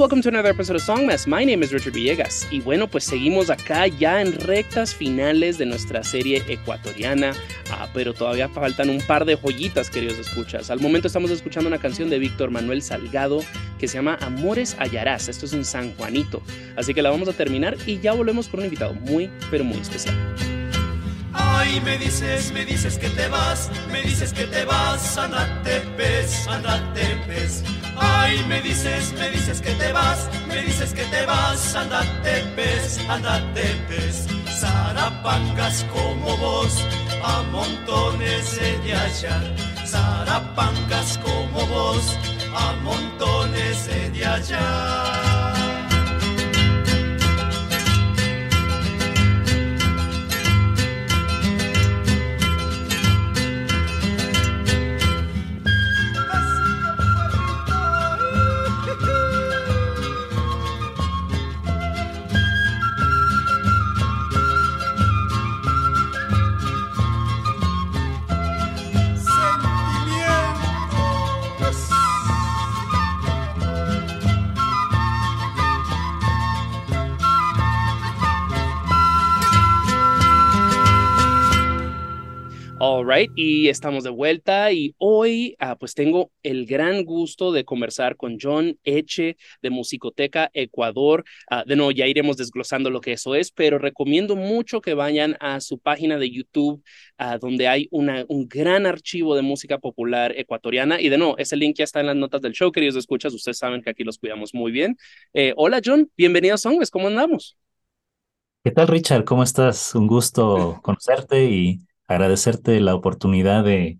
welcome to another episode of Songmas. My name is Richard Villegas. Y bueno, pues seguimos acá ya en rectas finales de nuestra serie ecuatoriana, ah, pero todavía faltan un par de joyitas, queridos escuchas. Al momento estamos escuchando una canción de Víctor Manuel Salgado que se llama Amores Hallarás. Esto es un San Juanito. Así que la vamos a terminar y ya volvemos con un invitado muy, pero muy especial. Ay, me dices, me dices que te vas, me dices que te vas, andate pez, andate pez. Ay, me dices, me dices que te vas, me dices que te vas, andate pez, andate pez. Zarapangas como vos, a montones he de hallar. Zarapangas como vos, y estamos de vuelta y hoy ah, pues tengo el gran gusto de conversar con John Eche de Musicoteca Ecuador. Ah, de nuevo, ya iremos desglosando lo que eso es, pero recomiendo mucho que vayan a su página de YouTube ah, donde hay un gran archivo de música popular ecuatoriana y de nuevo, ese link ya está en las notas del show, queridos escuchas, ustedes saben que aquí los cuidamos muy bien. Eh, hola John, bienvenido a Songs, ¿cómo andamos? ¿Qué tal, Richard? ¿Cómo estás? Un gusto conocerte y agradecerte la oportunidad de,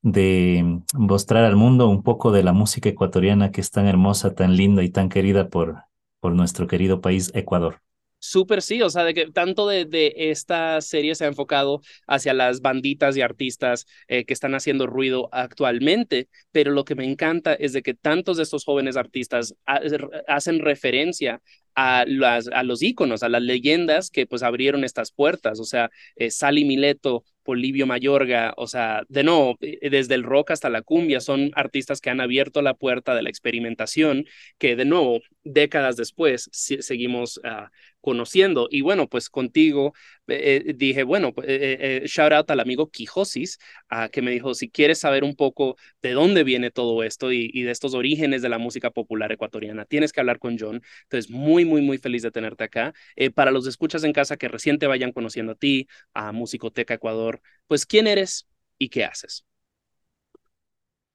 de mostrar al mundo un poco de la música ecuatoriana que es tan hermosa, tan linda y tan querida por, por nuestro querido país Ecuador. Súper sí, o sea, de que tanto de, de, esta serie se ha enfocado hacia las banditas y artistas eh, que están haciendo ruido actualmente, pero lo que me encanta es de que tantos de estos jóvenes artistas ha, hacen referencia a, las, a los íconos, a las leyendas que pues abrieron estas puertas, o sea, eh, Sally Mileto, Polivio Mayorga, o sea, de nuevo, eh, desde el rock hasta la cumbia, son artistas que han abierto la puerta de la experimentación, que de nuevo, décadas después, seguimos uh, conociendo. Y bueno, pues contigo eh, dije, bueno, eh, eh, shout out al amigo Quijosis, uh, que me dijo, si quieres saber un poco de dónde viene todo esto y, de estos orígenes de la música popular ecuatoriana, tienes que hablar con John. Entonces, muy, muy, muy feliz de tenerte acá. Eh, para los escuchas en casa que recién te vayan conociendo a ti, a Musicoteca Ecuador, pues, ¿quién eres y qué haces?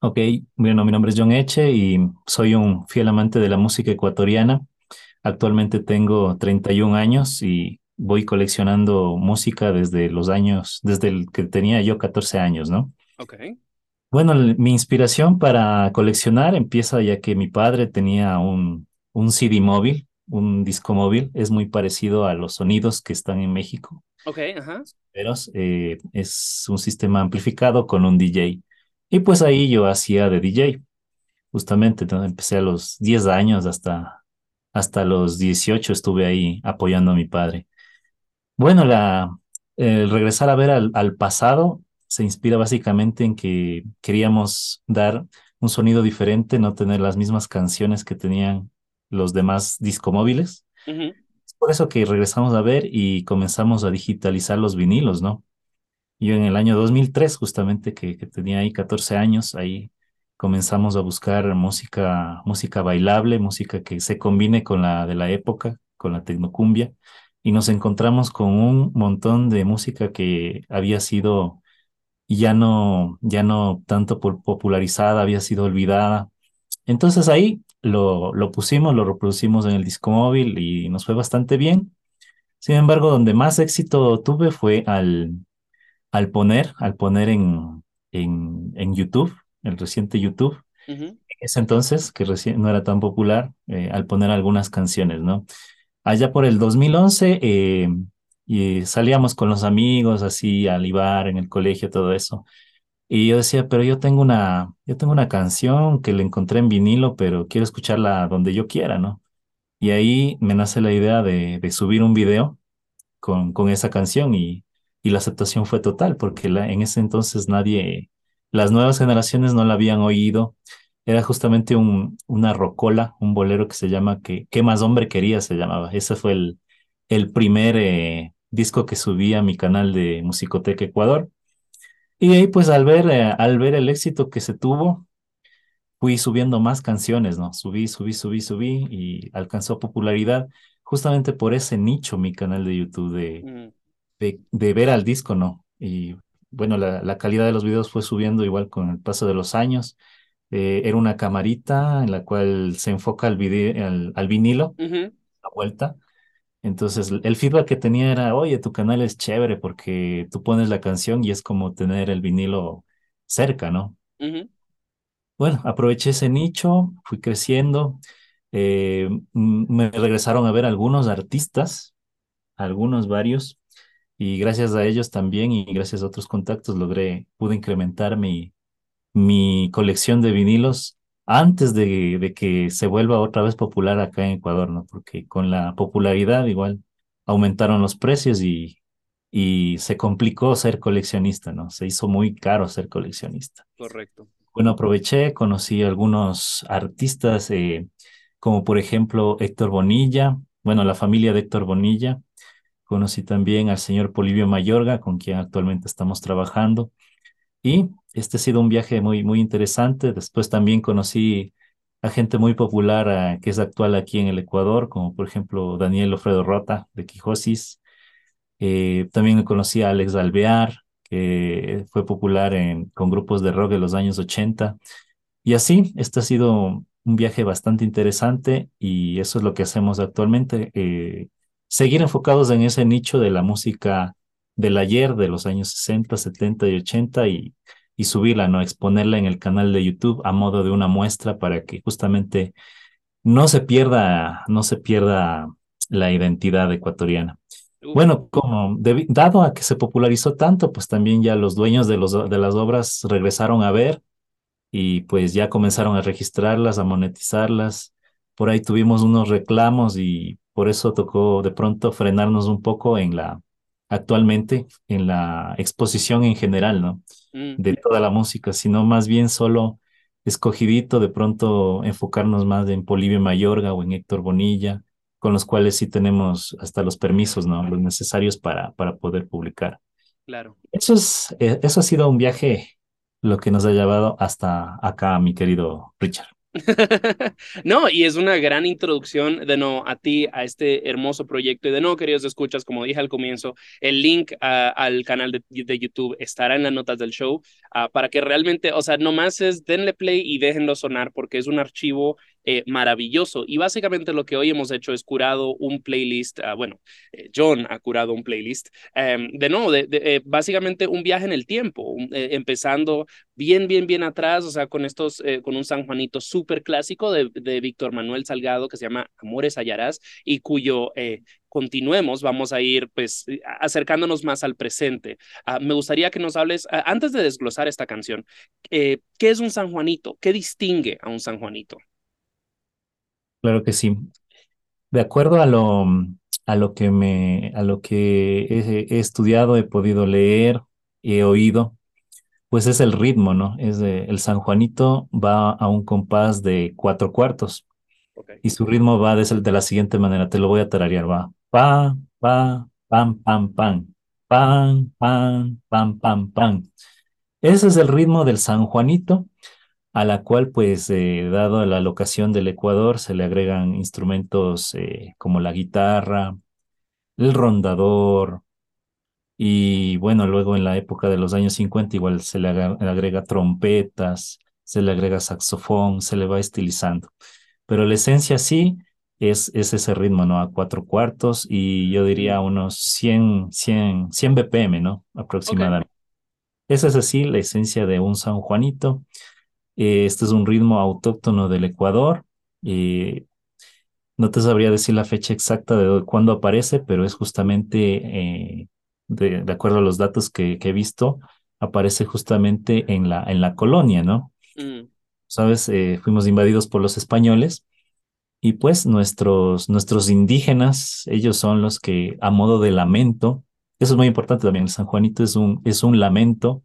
Ok, bueno, mi nombre es John Eche y soy un fiel amante de la música ecuatoriana. Actualmente tengo 31 años y voy coleccionando música desde los años, desde el que tenía yo 14 años, ¿no? Ok. Bueno, mi inspiración para coleccionar empieza ya que mi padre tenía un, un CD móvil, un disco móvil, es muy parecido a los sonidos que están en México. Ok, ajá. Pero eh, es un sistema amplificado con un DJ. Y pues ahí yo hacía de DJ, justamente, entonces empecé a los 10 años hasta hasta los 18 estuve ahí apoyando a mi padre. Bueno, la, el regresar a ver al, al, pasado se inspira básicamente en que queríamos dar un sonido diferente, no tener las mismas canciones que tenían los demás discomóviles. Uh -huh. Es por eso que regresamos a ver y comenzamos a digitalizar los vinilos, ¿no? Yo en el año 2003, justamente que, que tenía ahí 14 años, ahí comenzamos a buscar música, música bailable, música que se combine con la de la época, con la tecnocumbia, y nos encontramos con un montón de música que había sido ya no, ya no tanto popularizada, había sido olvidada. Entonces ahí lo, lo pusimos, lo reproducimos en el disco móvil y nos fue bastante bien. Sin embargo, donde más éxito tuve fue al, al poner, al poner en, en, en YouTube, el reciente YouTube. En ese entonces, que recién no era tan popular, eh, al poner algunas canciones, ¿no? Allá por el 2011, eh, y salíamos con los amigos así al Ibar, en el colegio, todo eso. Y yo decía, pero yo tengo una, yo tengo una canción que le encontré en vinilo, pero quiero escucharla donde yo quiera, ¿no? Y ahí me nace la idea de, de subir un video con, con esa canción y, y la aceptación fue total, porque la, en ese entonces nadie, las nuevas generaciones no la habían oído. Era justamente un, una rocola, un bolero que se llama que, ¿Qué más hombre quería? se llamaba. Ese fue el, el primer eh, disco que subí a mi canal de Musicoteca Ecuador. Y ahí pues al ver, eh, al ver el éxito que se tuvo, fui subiendo más canciones, ¿no? Subí, subí, subí, subí y alcanzó popularidad justamente por ese nicho mi canal de YouTube de, mm. de, de, ver al disco, ¿no? Y bueno, la, la, calidad de los videos fue subiendo igual con el paso de los años. Eh, era una camarita en la cual se enfoca al, video, al, al vinilo, uh -huh. la vuelta. Entonces, el feedback que tenía era, oye, tu canal es chévere porque tú pones la canción y es como tener el vinilo cerca, ¿no? Uh -huh. Bueno, aproveché ese nicho, fui creciendo, eh, me regresaron a ver algunos artistas, algunos varios, y gracias a ellos también y gracias a otros contactos logré, pude incrementar mi, mi colección de vinilos antes de, de, que se vuelva otra vez popular acá en Ecuador, ¿no? Porque con la popularidad igual aumentaron los precios y, y se complicó ser coleccionista, ¿no? Se hizo muy caro ser coleccionista. Correcto. Bueno, aproveché, conocí a algunos artistas, eh, como por ejemplo Héctor Bonilla, bueno, la familia de Héctor Bonilla. Conocí también al señor Polivio Mayorga, con quien actualmente estamos trabajando. Y este ha sido un viaje muy, muy interesante. Después también conocí a gente muy popular uh, que es actual aquí en el Ecuador, como por ejemplo Daniel Ofredo Rota de Quijosis. Eh, también conocí a Alex Alvear, que fue popular en, con grupos de rock de los años 80. Y así, este ha sido un viaje bastante interesante y eso es lo que hacemos actualmente. Eh, seguir enfocados en ese nicho de la música del ayer, de los años 60, 70 y 80 y, y subirla, ¿no? Exponerla en el canal de YouTube a modo de una muestra para que justamente no se pierda, no se pierda la identidad ecuatoriana. Bueno, como de, dado a que se popularizó tanto, pues también ya los dueños de, los, de las obras regresaron a ver y pues ya comenzaron a registrarlas, a monetizarlas. Por ahí tuvimos unos reclamos y por eso tocó de pronto frenarnos un poco en la, actualmente en la exposición en general, ¿no? Mm. De toda la música, sino más bien solo escogidito, de pronto enfocarnos más en Polivio Mayorga o en Héctor Bonilla, con los cuales sí tenemos hasta los permisos, ¿no? Los necesarios para, para poder publicar. Claro. Eso, es, eh, eso ha sido un viaje lo que nos ha llevado hasta acá, mi querido Richard. no, y es una gran introducción de no a ti, a este hermoso proyecto. Y de no, queridos escuchas, como dije al comienzo, el link uh, al canal de, de, YouTube estará en las notas del show uh, para que realmente, o sea, nomás es denle play y déjenlo sonar porque es un archivo eh, maravilloso. Y básicamente lo que hoy hemos hecho es curado un playlist, uh, bueno, eh, John ha curado un playlist, um, de no, eh, básicamente un viaje en el tiempo, empezando bien, bien, bien atrás, o sea, con estos, con un San Juanito súper clásico de, de Víctor Manuel Salgado que se llama Amores Hallarás y cuyo continuemos, vamos a ir pues acercándonos más al presente. Uh, me gustaría que nos hables, uh, antes de desglosar esta canción, ¿qué es un San Juanito? ¿Qué distingue a un San Juanito? Claro que sí. De acuerdo a lo, a lo que me, a lo que he, he estudiado, he podido leer, he oído, pues es el ritmo, ¿no? Es de, el San Juanito va a un compás de cuatro cuartos. Okay. Y su ritmo va de, de, la siguiente manera, te lo voy a tararear, va. Pa, pa, pam, pam, pam. Pam, pam, pam, pam, pam. Ese es el ritmo del San Juanito a la cual, pues, eh, dado la locación del Ecuador, se le agregan instrumentos eh, como la guitarra, el rondador, y bueno, luego en la época de los años 50 igual se le agrega, trompetas, se le agrega saxofón, se le va estilizando. pero la esencia sí es, es ese ritmo, ¿no? A cuatro cuartos y yo diría unos 100, 100, 100 BPM, ¿no? Aproximadamente. Esa es así la esencia de un San Juanito. Eh, este es un ritmo autóctono del Ecuador. Eh, no te sabría decir la fecha exacta de cuándo aparece, pero es justamente, eh, de, acuerdo a los datos que, he visto, aparece justamente en la, en la colonia, ¿no? Mm. Sabes, fuimos invadidos por los españoles y pues nuestros, nuestros indígenas, ellos son los que a modo de lamento, eso es muy importante también, el San Juanito es un, es un lamento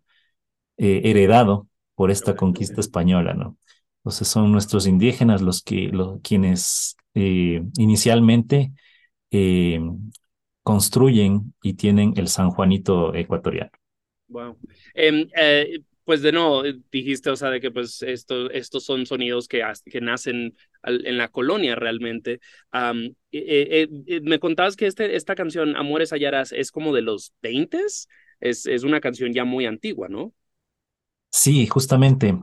eh, heredado por esta conquista española, ¿no? Entonces son nuestros indígenas los que, los, quienes eh, inicialmente eh, construyen y tienen el San Juanito ecuatoriano. Wow. Em, pues de no, eh, dijiste, o sea, de que pues esto, estos son sonidos que, que nacen en la colonia realmente. Eh, eh, me contabas que este, esta canción, Amores Hallarás, es como de los 20 es, es una canción ya muy antigua, ¿no? Sí, justamente.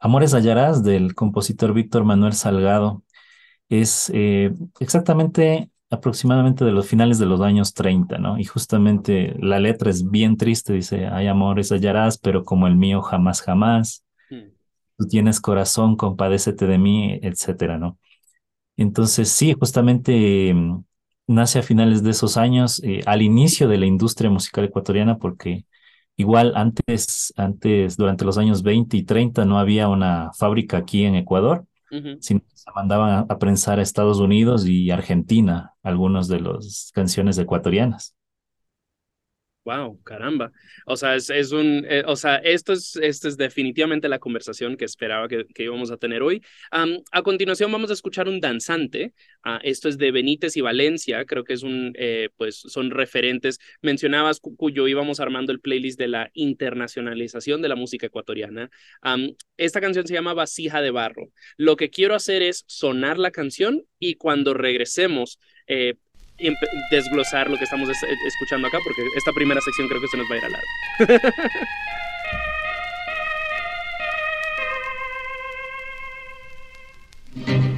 Amores Hallarás del compositor Víctor Manuel Salgado es exactamente aproximadamente de los finales de los años 30, ¿no? Y justamente la letra es bien triste, dice, hay amores hallarás, pero como el mío jamás, jamás. Hmm. Tú tienes corazón, compadécete de mí, etcétera, ¿no? Entonces, sí, justamente mm, nace a finales de esos años, eh, al inicio de la industria musical ecuatoriana, porque igual antes, antes, durante los años 20 y 30 no había una fábrica aquí en Ecuador sino se mandaban a, prensar a Estados Unidos y Argentina algunas de las canciones ecuatorianas. Wow, caramba. O sea, es, es un, eh, o sea, esto es, esto es definitivamente la conversación que esperaba que, que íbamos a tener hoy. a continuación vamos a escuchar un danzante. Uh, esto es de Benítez y Valencia. Creo que es un, eh, pues son referentes. Mencionabas cuyo íbamos armando el playlist de la internacionalización de la música ecuatoriana. esta canción se llama Vasija de Barro. Lo que quiero hacer es sonar la canción y cuando regresemos, eh, desglosar lo que estamos escuchando acá, porque esta primera sección creo que se nos va a ir a largo.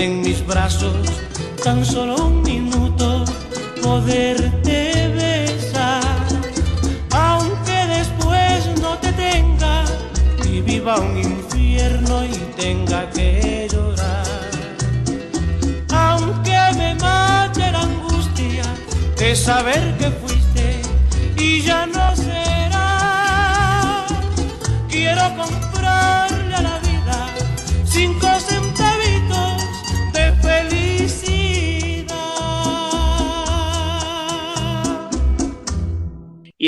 en mis brazos tan solo un minuto, poderte besar. Aunque después no te tenga y viva un infierno y tenga que llorar. Aunque me mate la angustia de saber que fuiste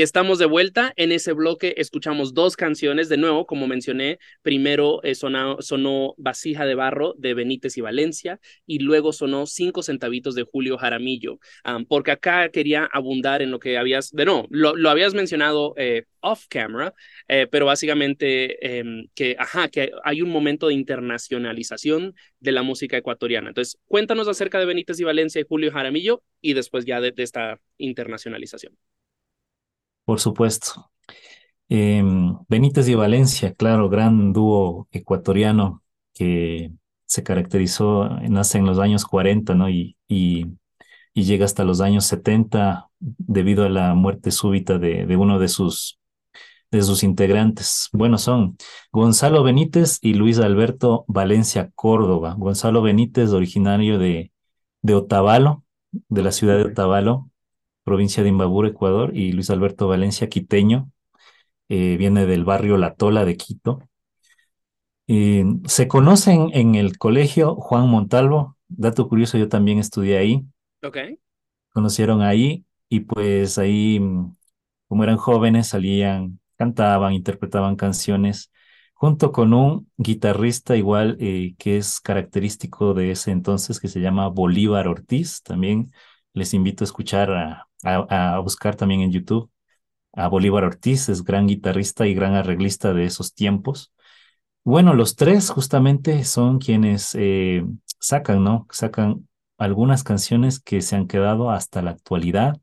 Y estamos de vuelta. En ese bloque escuchamos dos canciones. De nuevo, como mencioné, primero eh, sonó, sonó Vasija de Barro de Benítez y Valencia y luego sonó Cinco Centavitos de Julio Jaramillo. Um, porque acá quería abundar en lo que habías, de no, lo, lo habías mencionado eh, off camera, eh, pero básicamente eh, que, ajá, que hay un momento de internacionalización de la música ecuatoriana. Entonces, cuéntanos acerca de Benítez y Valencia y Julio Jaramillo y después ya de, de esta internacionalización. Por supuesto. Eh, Benítez y Valencia, claro, gran dúo ecuatoriano que se caracterizó, nace en los años 40, ¿no? Y, y, y llega hasta los años 70 debido a la muerte súbita de, de uno de sus, de sus integrantes. Bueno, son Gonzalo Benítez y Luis Alberto Valencia Córdoba. Gonzalo Benítez, originario de, de Otavalo, de la ciudad de Otavalo, provincia de Imbabura, Ecuador, y Luis Alberto Valencia, quiteño, eh, viene del barrio La Tola de Quito. Y se conocen en el colegio Juan Montalvo, dato curioso, yo también estudié ahí, Ok. conocieron ahí y pues ahí, mm, como eran jóvenes, salían, cantaban, interpretaban canciones, junto con un guitarrista igual eh, que es característico de ese entonces, que se llama Bolívar Ortiz, también les invito a escuchar a a, buscar también en YouTube a Bolívar Ortiz, es gran guitarrista y gran arreglista de esos tiempos. Bueno, los tres justamente son quienes eh, sacan, ¿no? Sacan algunas canciones que se han quedado hasta la actualidad,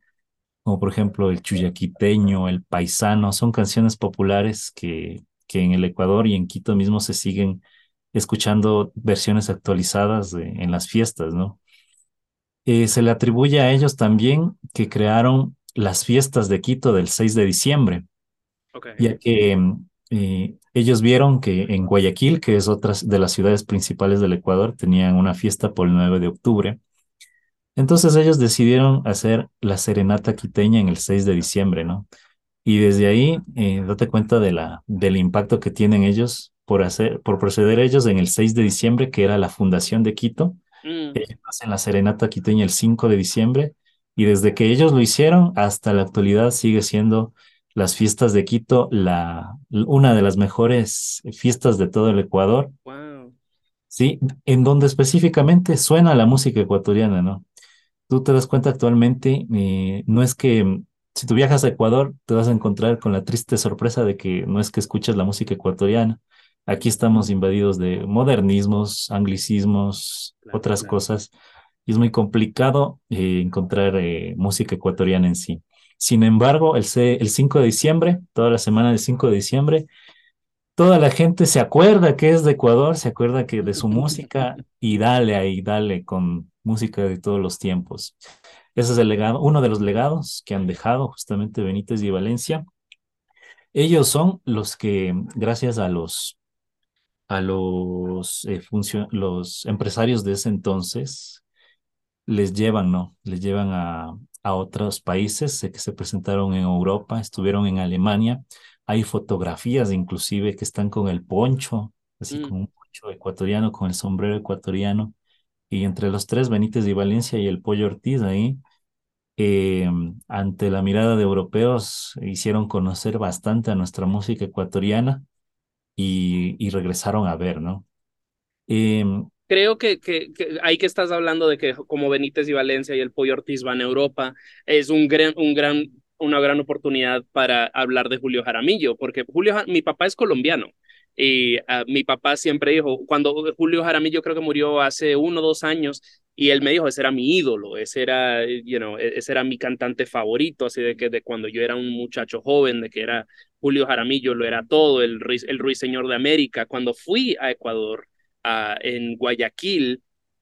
como por ejemplo el chuyaquiteño, el paisano, son canciones populares que, que en el Ecuador y en Quito mismo se siguen escuchando versiones actualizadas en las fiestas, ¿no? Eh, se le atribuye a ellos también que crearon las fiestas de Quito del 6 de diciembre, okay. ya que eh, ellos vieron que en Guayaquil, que es otra de las ciudades principales del Ecuador, tenían una fiesta por el 9 de octubre. Entonces ellos decidieron hacer la serenata quiteña en el 6 de diciembre, ¿no? Y desde ahí, eh, date cuenta de la, del impacto que tienen ellos por, hacer, por proceder ellos en el 6 de diciembre, que era la fundación de Quito. Mm. Ellos hacen la serenata quiteña el 5 de diciembre y desde que ellos lo hicieron hasta la actualidad sigue siendo las fiestas de Quito la, una de las mejores fiestas de todo el Ecuador. Wow. Sí, en donde específicamente suena la música ecuatoriana, ¿no? Tú te das cuenta actualmente, eh, no es que si tú viajas a Ecuador, te vas a encontrar con la triste sorpresa de que no es que escuches la música ecuatoriana. Aquí estamos invadidos de modernismos, anglicismos, Claro, otras claro. cosas, y es muy complicado eh, encontrar eh, música ecuatoriana en sí. Sin embargo, el, el 5 de diciembre, toda la semana del 5 de diciembre, toda la gente se acuerda que es de Ecuador, se acuerda que de su música y dale ahí, dale con música de todos los tiempos. Ese es el legado, uno de los legados que han dejado justamente Benítez y Valencia. Ellos son los que, gracias a los, a los, eh, los empresarios de ese entonces, les llevan, ¿no? Les llevan a, a otros países, sé que se presentaron en Europa, estuvieron en Alemania. Hay fotografías inclusive que están con el poncho, así Mm. con un poncho ecuatoriano, con el sombrero ecuatoriano. Y entre los tres, Benítez y Valencia y el Pollo Ortiz ahí, eh, ante la mirada de europeos, hicieron conocer bastante a nuestra música ecuatoriana y, regresaron a ver, ¿no? Em, Creo que, que, que ahí que estás hablando de que como Benítez y Valencia y el Pollo Ortiz van a Europa, es un gran, un gran, una gran oportunidad para hablar de Julio Jaramillo, porque Julio, mi papá es colombiano y ah, mi papá siempre dijo, cuando Julio Jaramillo creo que murió hace uno o dos años, y él me dijo, ese era mi ídolo, ese era, you know, e- ese era mi cantante favorito, así de que de cuando yo era un muchacho joven, de que era Julio Jaramillo, lo era todo, el, el ruiseñor de América. Cuando fui a Ecuador, en Guayaquil,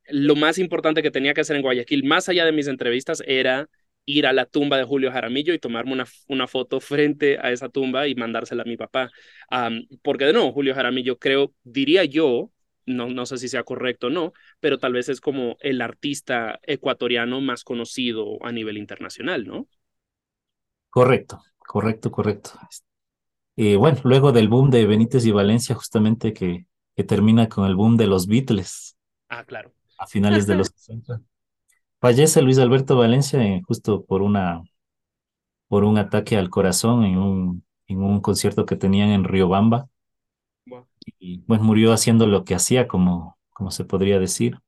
lo más importante que tenía que hacer en Guayaquil, más allá de mis entrevistas, era ir a la tumba de Julio Jaramillo y tomarme una, una foto frente a esa tumba y mandársela a mi papá. Porque de nuevo, Julio Jaramillo, creo, diría yo, no, no sé si sea correcto o no, pero tal vez es como el artista ecuatoriano más conocido a nivel internacional, ¿no? correcto, correcto, correcto. Eh, bueno, luego del boom de Benítez y Valencia, justamente que, que termina con el boom de los Beatles Ah, claro. a finales de los 60. Fallece Luis Alberto Valencia eh, justo por una, por un ataque al corazón en un, en un concierto que tenían en Riobamba. Wow. Y bueno, murió haciendo lo que hacía, como, como se podría decir.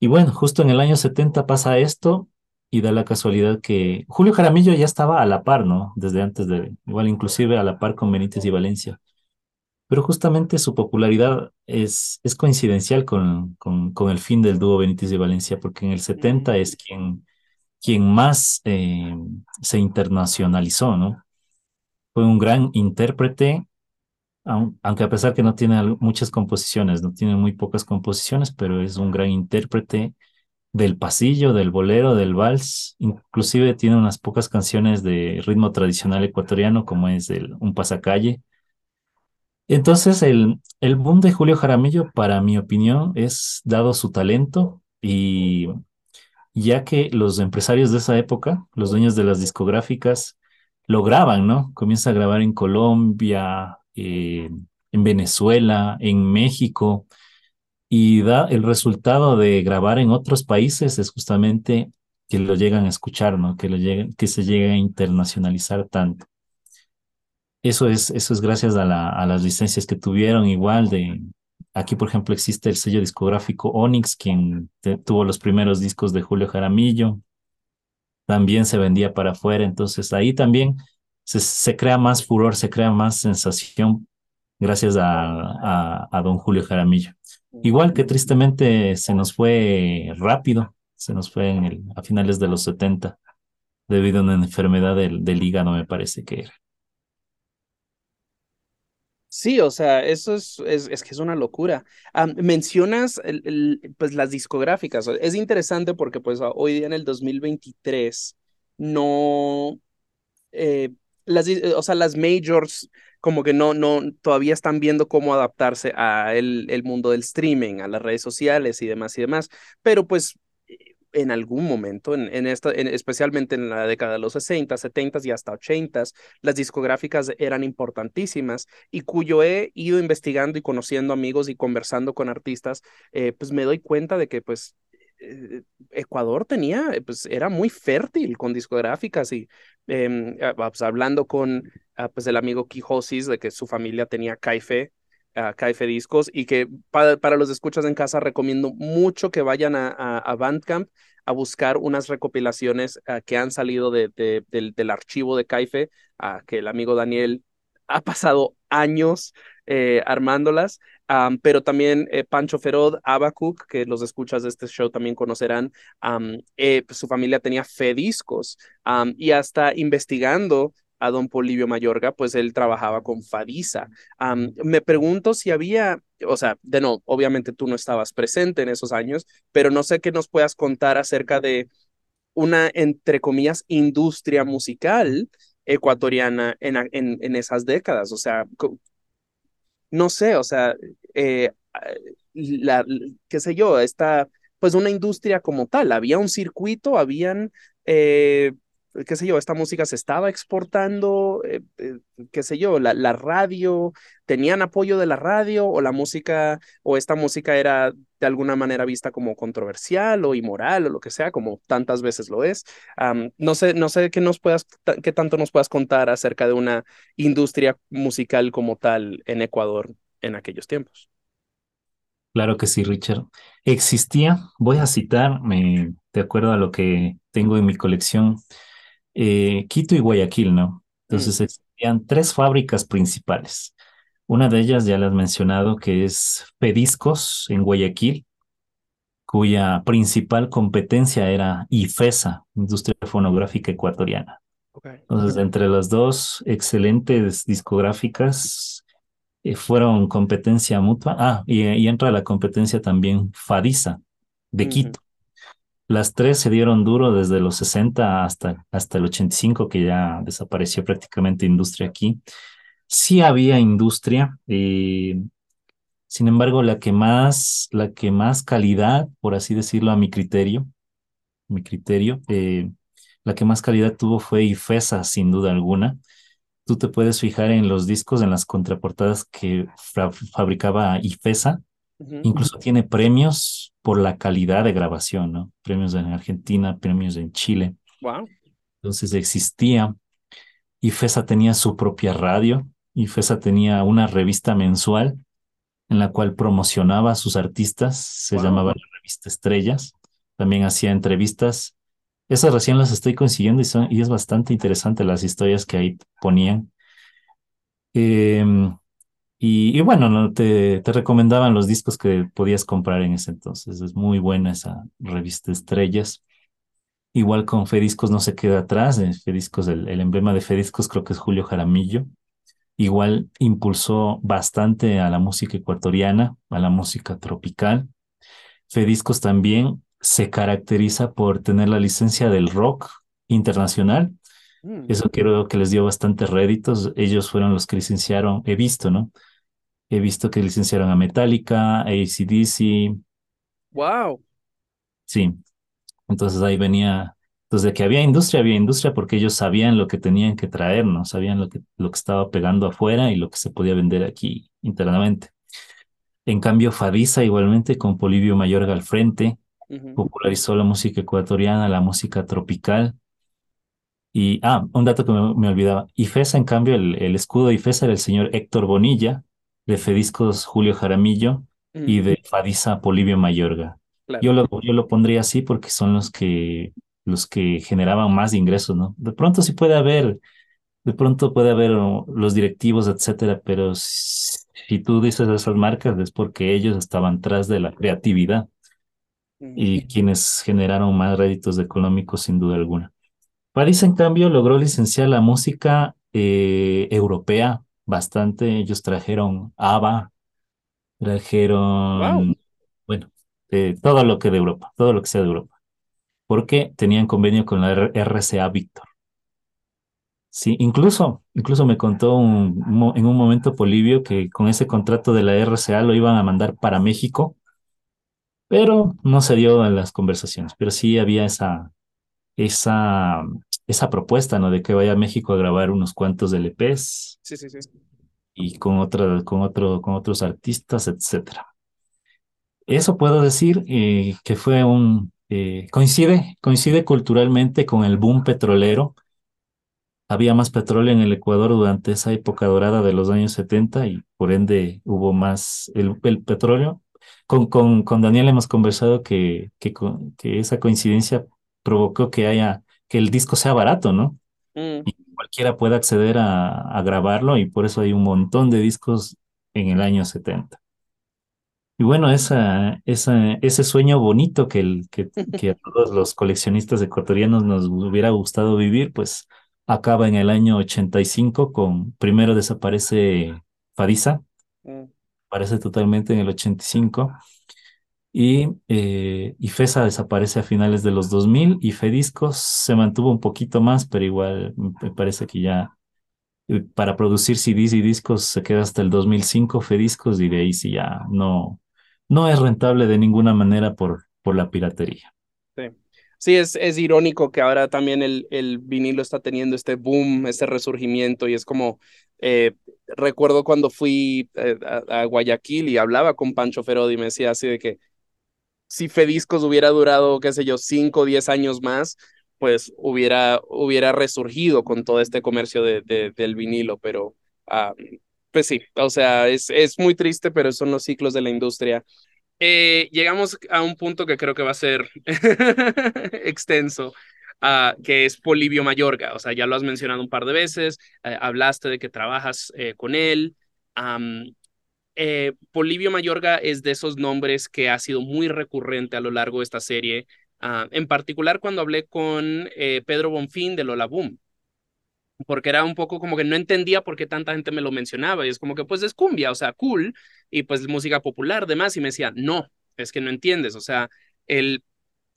Y bueno, justo en el año 70 pasa esto y da la casualidad que Julio Jaramillo ya estaba a la par, ¿no? Desde antes de, igual inclusive a la par con Benítez y Valencia. Pero justamente su popularidad es, es coincidencial con, con, con el fin del dúo Benítez y Valencia, porque en el 70 es quien, quien más eh, se internacionalizó, ¿no? Fue un gran intérprete, aun- aunque a pesar que no tiene muchas composiciones, no tiene muy pocas composiciones, pero es un gran intérprete del pasillo, del bolero, del vals, inclusive tiene unas pocas canciones de ritmo tradicional ecuatoriano, como es el Un Pasacalle. Entonces, el, el boom de Julio Jaramillo, para mi opinión, es dado su talento y ya que los empresarios de esa época, los dueños de las discográficas, lo graban, ¿no? Comienza a grabar en Colombia, eh, en Venezuela, en México, y da el resultado de grabar en otros países es justamente que lo llegan a escuchar, ¿no? Que lo que se llegue a internacionalizar tanto. Eso es, eso es gracias a la, a las licencias que tuvieron, igual de, aquí por ejemplo existe el sello discográfico Onyx, quien tuvo los primeros discos de Julio Jaramillo, también se vendía para afuera, entonces ahí también se, se crea más furor, se crea más sensación gracias a, a, a don Julio Jaramillo. Igual que tristemente se nos fue rápido, se nos fue en el, a finales de los 70 debido a una enfermedad del, del hígado, me parece que era. Sí, o sea, eso es, es, es que es una locura. Am, mencionas el- el, pues las discográficas. Es interesante porque pues hoy día en el 2023 no, eh, las, o sea, las majors como que no, no, todavía están viendo cómo adaptarse a el, el mundo del streaming, a las redes sociales y demás y demás, pero pues en algún momento, en, en esta, en, especialmente en la década de los 60, 70 y hasta 80, las discográficas eran importantísimas y cuyo he ido investigando y conociendo amigos y conversando con artistas, eh, pues me doy cuenta de que pues eh, Ecuador tenía, pues era muy fértil con discográficas y eh, pues, hablando con ah, pues el amigo Quijosis de que su familia tenía Caife, Caife Discos y que para, los escuchas en casa recomiendo mucho que vayan a, Bandcamp a buscar unas recopilaciones uh, que han salido de, de, del, archivo de Caife, uh, que el amigo Daniel ha pasado años eh, armándolas, pero también eh, Pancho Ferod, Abacuc, que los escuchas de este show también conocerán, eh, pues su familia tenía fe discos y hasta investigando a don Polivio Mayorga, pues él trabajaba con Fadisa. Um, me pregunto si había, o sea, de no, obviamente tú no estabas presente en esos años, pero no sé qué nos puedas contar acerca de una, entre comillas, industria musical ecuatoriana en, en, en esas décadas. O sea, no sé, o sea, eh, la, qué sé yo, esta, pues una industria como tal, había un circuito, habían... Eh, qué sé yo, esta música se estaba exportando, eh, eh, qué sé yo, la, radio, tenían apoyo de la radio o la música, o esta música era de alguna manera vista como controversial o inmoral o lo que sea, como tantas veces lo es. No sé, no sé qué nos puedas, qué tanto nos puedas contar acerca de una industria musical como tal en Ecuador en aquellos tiempos. Claro que sí, Richard. Existía, voy a citar, me, de acuerdo a lo que tengo en mi colección, eh, Quito y Guayaquil, ¿no? Entonces mm. existían tres fábricas principales. Una de ellas ya la has mencionado, que es Pediscos en Guayaquil, cuya principal competencia era IFESA, Industria Fonográfica Ecuatoriana. Okay. Entonces, entre las dos excelentes discográficas eh, fueron competencia mutua. Ah, y, y, entra la competencia también FADISA de mm -hmm. Las tres se dieron duro desde los 60 hasta, hasta el 85, que ya desapareció prácticamente industria aquí. Sí había industria, eh, sin embargo, la que más, la que más calidad, por así decirlo, a mi criterio, mi criterio, eh, la que más calidad tuvo fue IFESA, sin duda alguna. Tú te puedes fijar en los discos, en las contraportadas que fa fabricaba IFESA, Uh -huh. Incluso tiene premios por la calidad de grabación, ¿no? Premios en Argentina, premios en Chile. Wow. Entonces existía. Y FESA tenía su propia radio. Y FESA tenía una revista mensual en la cual promocionaba a sus artistas. Se wow. llamaba la revista Estrellas. También hacía entrevistas. Esas recién las estoy consiguiendo y, son, y es bastante interesante las historias que ahí ponían. Eh, y, y, bueno, ¿no? te, te, recomendaban los discos que podías comprar en ese entonces. Es muy buena esa revista Estrellas. Igual con Fediscos no se queda atrás. Fediscos, el, el emblema de Fediscos creo que es Julio Jaramillo. Igual impulsó bastante a la música ecuatoriana, a la música tropical. Fediscos también se caracteriza por tener la licencia del rock internacional. Mm. Eso creo que les dio bastantes réditos. Ellos fueron los que licenciaron, he visto, ¿no? He visto que licenciaron a Metallica, a ACDC. ¡Wow! Sí. Entonces ahí venía. Entonces, de que había industria, había industria porque ellos sabían lo que tenían que traer, ¿no? Sabían lo que, lo que estaba pegando afuera y lo que se podía vender aquí internamente. En cambio, Fadisa, igualmente, con Polivio Mayorga al frente, uh -huh. popularizó la música ecuatoriana, la música tropical. Y, ah, un dato que me, me olvidaba. IFESA, en cambio, el, el escudo de IFESA era el señor Héctor Bonilla, de Fediscos Julio Jaramillo mm. y de Fadisa Polivio Mayorga. Claro. Yo, lo, yo lo pondría así porque son los que, los que generaban más ingresos, ¿no? De pronto sí puede haber, de pronto puede haber los directivos, etcétera, pero si, si tú dices esas marcas es porque ellos estaban tras de la creatividad mm. y quienes generaron más réditos económicos sin duda alguna. Fadisa, en cambio, logró licenciar la música eh, europea bastante. Ellos trajeron ABBA, trajeron, wow. bueno, eh, todo lo que de Europa, todo lo que sea de Europa, porque tenían convenio con la RCA Víctor. Sí, incluso, incluso me contó un- mo- en un momento Polibio que con ese contrato de la RCA lo iban a mandar para México, pero no se dio en las conversaciones. Pero sí había esa, esa, esa propuesta, ¿no? De que vaya a México a grabar unos cuantos LPs Sí, sí, sí. y con otra, con otro, con otros artistas, etcétera. Eso puedo decir eh, que fue un eh, coincide, coincide culturalmente con el boom petrolero. Había más petróleo en el Ecuador durante esa época dorada de los años 70 y por ende hubo más el, el petróleo. Con, con, con Daniel hemos conversado que, que, que esa coincidencia provocó que haya, que el disco sea barato, ¿no? Mm, y cualquiera puede acceder a, a grabarlo y por eso hay un montón de discos en el año 70. Y bueno, esa, esa, ese sueño bonito que, el, que, que a todos los coleccionistas ecuatorianos nos hubiera gustado vivir, pues acaba en el año 85 con, primero desaparece Fadisa, mm. aparece totalmente en el 85 y, eh, y FESA desaparece a finales de los 2000 y Fediscos se mantuvo un poquito más, pero igual me parece que ya eh, para producir CDs y discos se queda hasta el 2005 Fediscos y de ahí sí ya no, no es rentable de ninguna manera por, por la piratería. Sí, Sí, es, es irónico que ahora también el, el vinilo está teniendo este boom, este resurgimiento y es como, eh, recuerdo cuando fui eh, a, a Guayaquil y hablaba con Pancho Ferodi y me decía así de que si Fediscos hubiera durado, qué sé yo, 5 o 10 años más, pues hubiera, hubiera resurgido con todo este comercio de, de- del vinilo, pero ah, pues sí, o sea, es, es muy triste, pero son los ciclos de la industria. Eh, llegamos a un punto que creo que va a ser extenso, ah, que es Polibio Mayorga. O sea, ya lo has mencionado un par de veces, eh, hablaste de que trabajas eh, con él. Am, eh, Polibio Mayorga es de esos nombres que ha sido muy recurrente a lo largo de esta serie, ah, en particular cuando hablé con eh, Pedro Bonfín de Lola Boom. Porque era un poco como que no entendía por qué tanta gente me lo mencionaba y es como que pues es cumbia, o sea, cool y pues música popular, demás y me decía, no, es que no entiendes, o sea, el,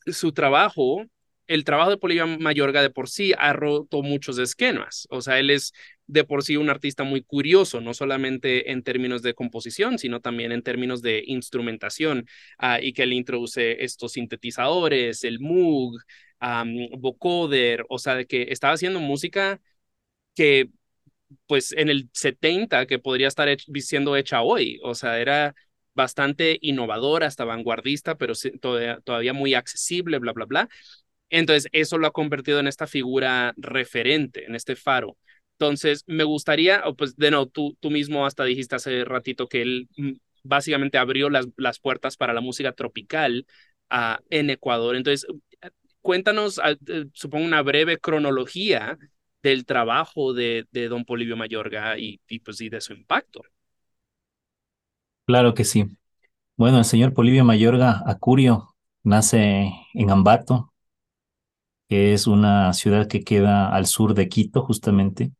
su trabajo, el trabajo de Polibio Mayorga de por sí ha roto muchos esquemas, o sea, él es de por sí un artista muy curioso, no solamente en términos de composición, sino también en términos de instrumentación, ah, y que él introduce estos sintetizadores, el Moog, am, vocoder, o sea, que estaba haciendo música que pues en el 70 que podría estar hech- siendo hecha hoy, o sea, era bastante innovadora, hasta vanguardista, pero todavía, todavía muy accesible, bla, bla, bla. Entonces, eso lo ha convertido en esta figura referente, en este faro. Entonces, me gustaría, o pues, de no, tú, tú mismo hasta dijiste hace ratito que él mm, básicamente abrió las, las puertas para la música tropical ah, en Ecuador. Entonces, cuéntanos, ah, eh, supongo, una breve cronología del trabajo de, de don Polibio Mayorga y, y, pues, y de su impacto. Claro que sí. Bueno, el señor Polibio Mayorga Acurio nace en Ambato, que es una ciudad que queda al sur de Quito, justamente,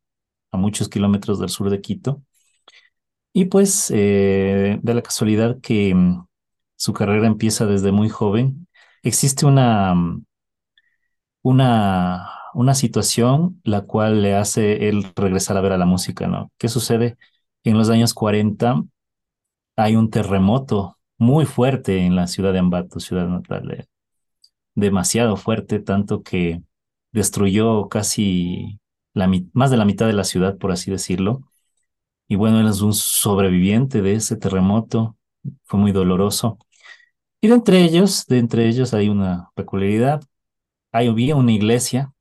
a muchos kilómetros del sur de Quito. Y pues, eh, de la casualidad que mm, su carrera empieza desde muy joven, existe una, mm, una, una situación la cual le hace él regresar a ver a la música, ¿no? ¿Qué sucede? En los años 40 hay un terremoto muy fuerte en la ciudad de Ambato, ciudad natal de. Demasiado fuerte, tanto que destruyó casi la, más de la mitad de la ciudad, por así decirlo. Y bueno, él es un sobreviviente de ese terremoto, fue muy doloroso. Y de entre ellos, de entre ellos hay una peculiaridad. Hay, había una iglesia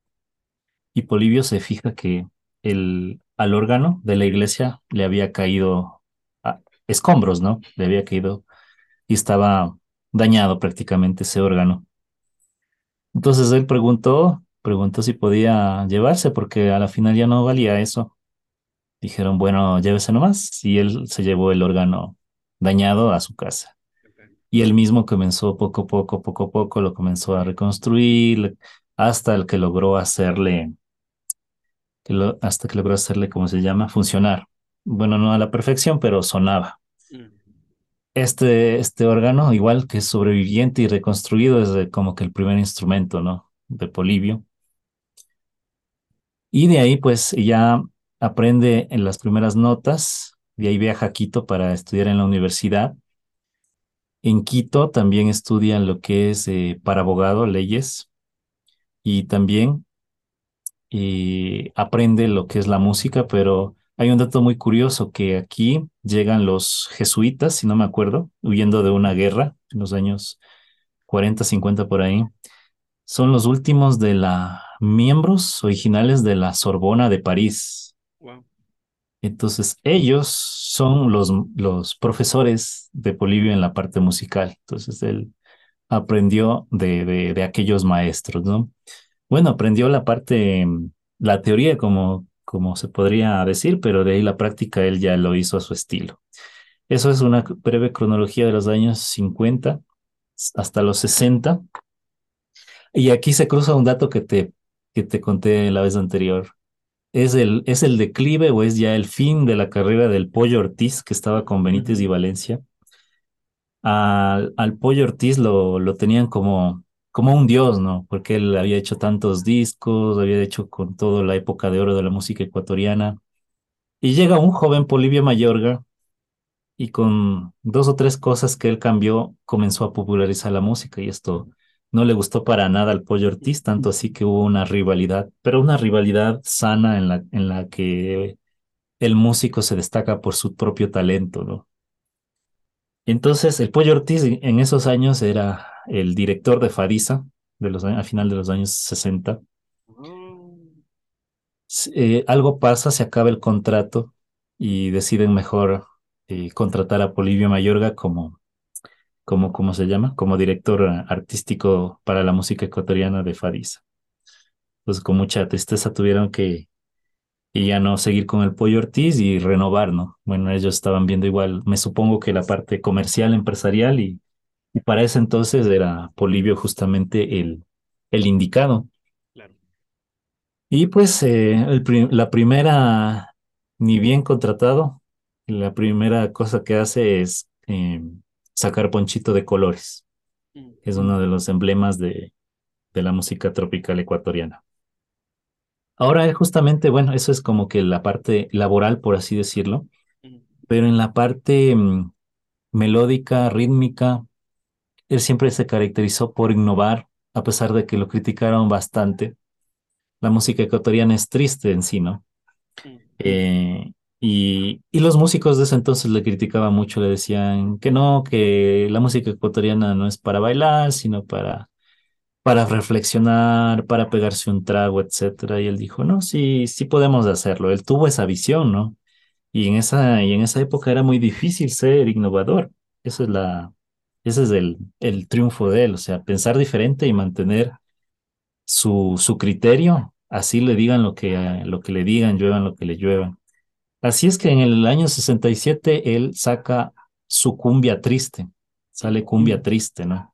y Polibio se fija que el, al órgano de la iglesia le había caído ah, escombros, ¿no? Le había caído y estaba dañado prácticamente ese órgano. Entonces él preguntó, preguntó si podía llevarse porque a la final ya no valía eso. Dijeron, bueno, llévese nomás. Y él se llevó el órgano dañado a su casa. Y él mismo comenzó poco a poco, poco a poco, lo comenzó a reconstruir hasta el que logró hacerle, hasta que logró hacerle, ¿cómo se llama? Funcionar. Bueno, no a la perfección, pero sonaba. Mm. Este, este órgano, igual que es sobreviviente y reconstruido, es como que el primer instrumento, ¿no? De Polibio. Y de ahí pues ya aprende en las primeras notas, de ahí viaja a Quito para estudiar en la universidad. En Quito también estudia lo que es eh, para abogado, leyes, y también eh, aprende lo que es la música, pero hay un dato muy curioso que aquí llegan los jesuitas, si no me acuerdo, huyendo de una guerra en los años 40, 50 por ahí. Son los últimos de la miembros originales de la Sorbona de París. Entonces, ellos son los, los profesores de Polibio en la parte musical. Entonces, él aprendió de, de, de aquellos maestros, ¿no? Bueno, aprendió la parte, la teoría, como, como se podría decir, pero de ahí la práctica él ya lo hizo a su estilo. Eso es una breve cronología de los años 50 hasta los 60. Y aquí se cruza un dato que te, que te conté la vez anterior. ¿Es el, ¿Es el declive o es ya el fin de la carrera del Pollo Ortiz que estaba con Benítez y Valencia? Al, al Pollo Ortiz lo, lo tenían como, como un dios, ¿no? Porque él había hecho tantos discos, había hecho con toda la época de oro de la música ecuatoriana. Y llega un joven Polibio Mayorga y con dos o tres cosas que él cambió, comenzó a popularizar la música y esto no le gustó para nada al Pollo Ortiz, tanto así que hubo una rivalidad, pero una rivalidad sana en la, en la que el músico se destaca por su propio talento, ¿no? Entonces, el Pollo Ortiz en esos años era el director de Fadisa, de los, a final de los años 60. Eh, algo pasa, se acaba el contrato y deciden mejor eh, contratar a Polivio Mayorga como, como, ¿cómo se llama? Como director artístico para la música ecuatoriana de Fadisa. Pues con mucha tristeza tuvieron que y ya no seguir con el Pollo Ortiz y renovar, ¿no? Bueno, ellos estaban viendo igual, me supongo que la parte comercial, empresarial y, y para ese entonces era Polibio justamente el, el indicado. Claro. Y pues eh, el la primera, ni bien contratado, la primera cosa que hace es eh, sacar ponchito de colores. Mm. Es uno de los emblemas de, de la música tropical ecuatoriana. Ahora justamente, bueno, eso es como que la parte laboral, por así decirlo, pero en la parte mm, melódica, rítmica, él siempre se caracterizó por innovar, a pesar de que lo criticaron bastante. La música ecuatoriana es triste en sí, ¿no? Eh, y, y, los músicos de ese entonces le criticaban mucho, le decían que no, que la música ecuatoriana no es para bailar, sino para para reflexionar, para pegarse un trago, etcétera. Y él dijo, no, sí, sí podemos hacerlo. Él tuvo esa visión, ¿no? Y en esa, y en esa época era muy difícil ser innovador. Eso es la, ese es el, el triunfo de él, o sea, pensar diferente y mantener su, su criterio, así le digan lo que, lo que le digan, lluevan lo que le lluevan. Así es que en el año 67 él saca su cumbia triste, sale cumbia triste, ¿no?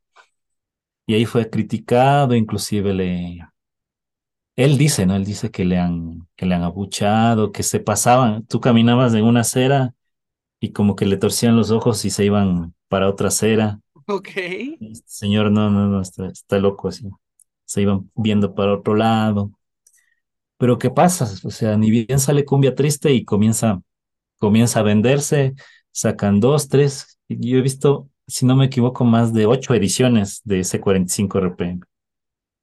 Y ahí fue criticado, inclusive le... Él dice, ¿no? Él dice que le han, que le han abuchado, que se pasaban. Tú caminabas en una acera y como que le torcían los ojos y se iban para otra acera. Ok. Este señor, no, no, no, está, está loco así. Se iban viendo para otro lado. Pero ¿qué pasa? O sea, ni bien sale Cumbia Triste y comienza, comienza a venderse, sacan dos, tres. Yo he visto si no me equivoco, más de ocho ediciones de ese 45 RPM,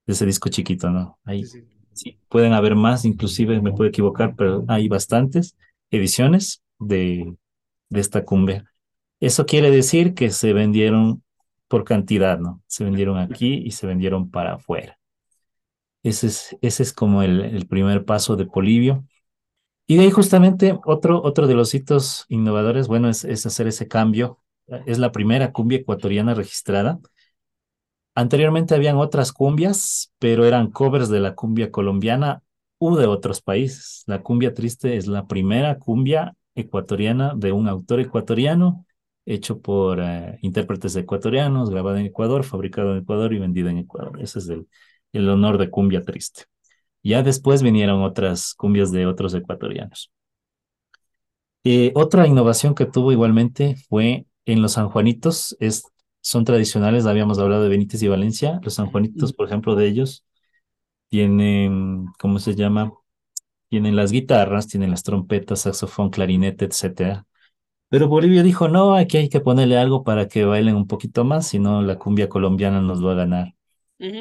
de ese disco chiquito, ¿no? Ahí sí, sí. pueden haber más, inclusive me puedo equivocar, pero hay bastantes ediciones de, de esta cumbia. Eso quiere decir que se vendieron por cantidad, ¿no? Se vendieron aquí y se vendieron para afuera. Ese es, ese es como el, el primer paso de Polivio. Y de ahí justamente otro, otro de los hitos innovadores, bueno, es, es hacer ese cambio es la primera cumbia ecuatoriana registrada. Anteriormente habían otras cumbias, pero eran covers de la cumbia colombiana u de otros países. La cumbia triste es la primera cumbia ecuatoriana de un autor ecuatoriano hecho por uh, intérpretes ecuatorianos, grabado en Ecuador, fabricado en Ecuador y vendido en Ecuador. Ese es el, el honor de cumbia triste. Ya después vinieron otras cumbias de otros ecuatorianos. Eh, otra innovación que tuvo igualmente fue en los sanjuanitos es, son tradicionales, habíamos hablado de Benítez y Valencia, los sanjuanitos, por ejemplo, de ellos tienen, ¿cómo se llama? tienen las guitarras, tienen las trompetas, saxofón, clarinete, etcétera. Pero Bolivia dijo, no, aquí hay que ponerle algo para que bailen un poquito más, si no la cumbia colombiana nos va a ganar.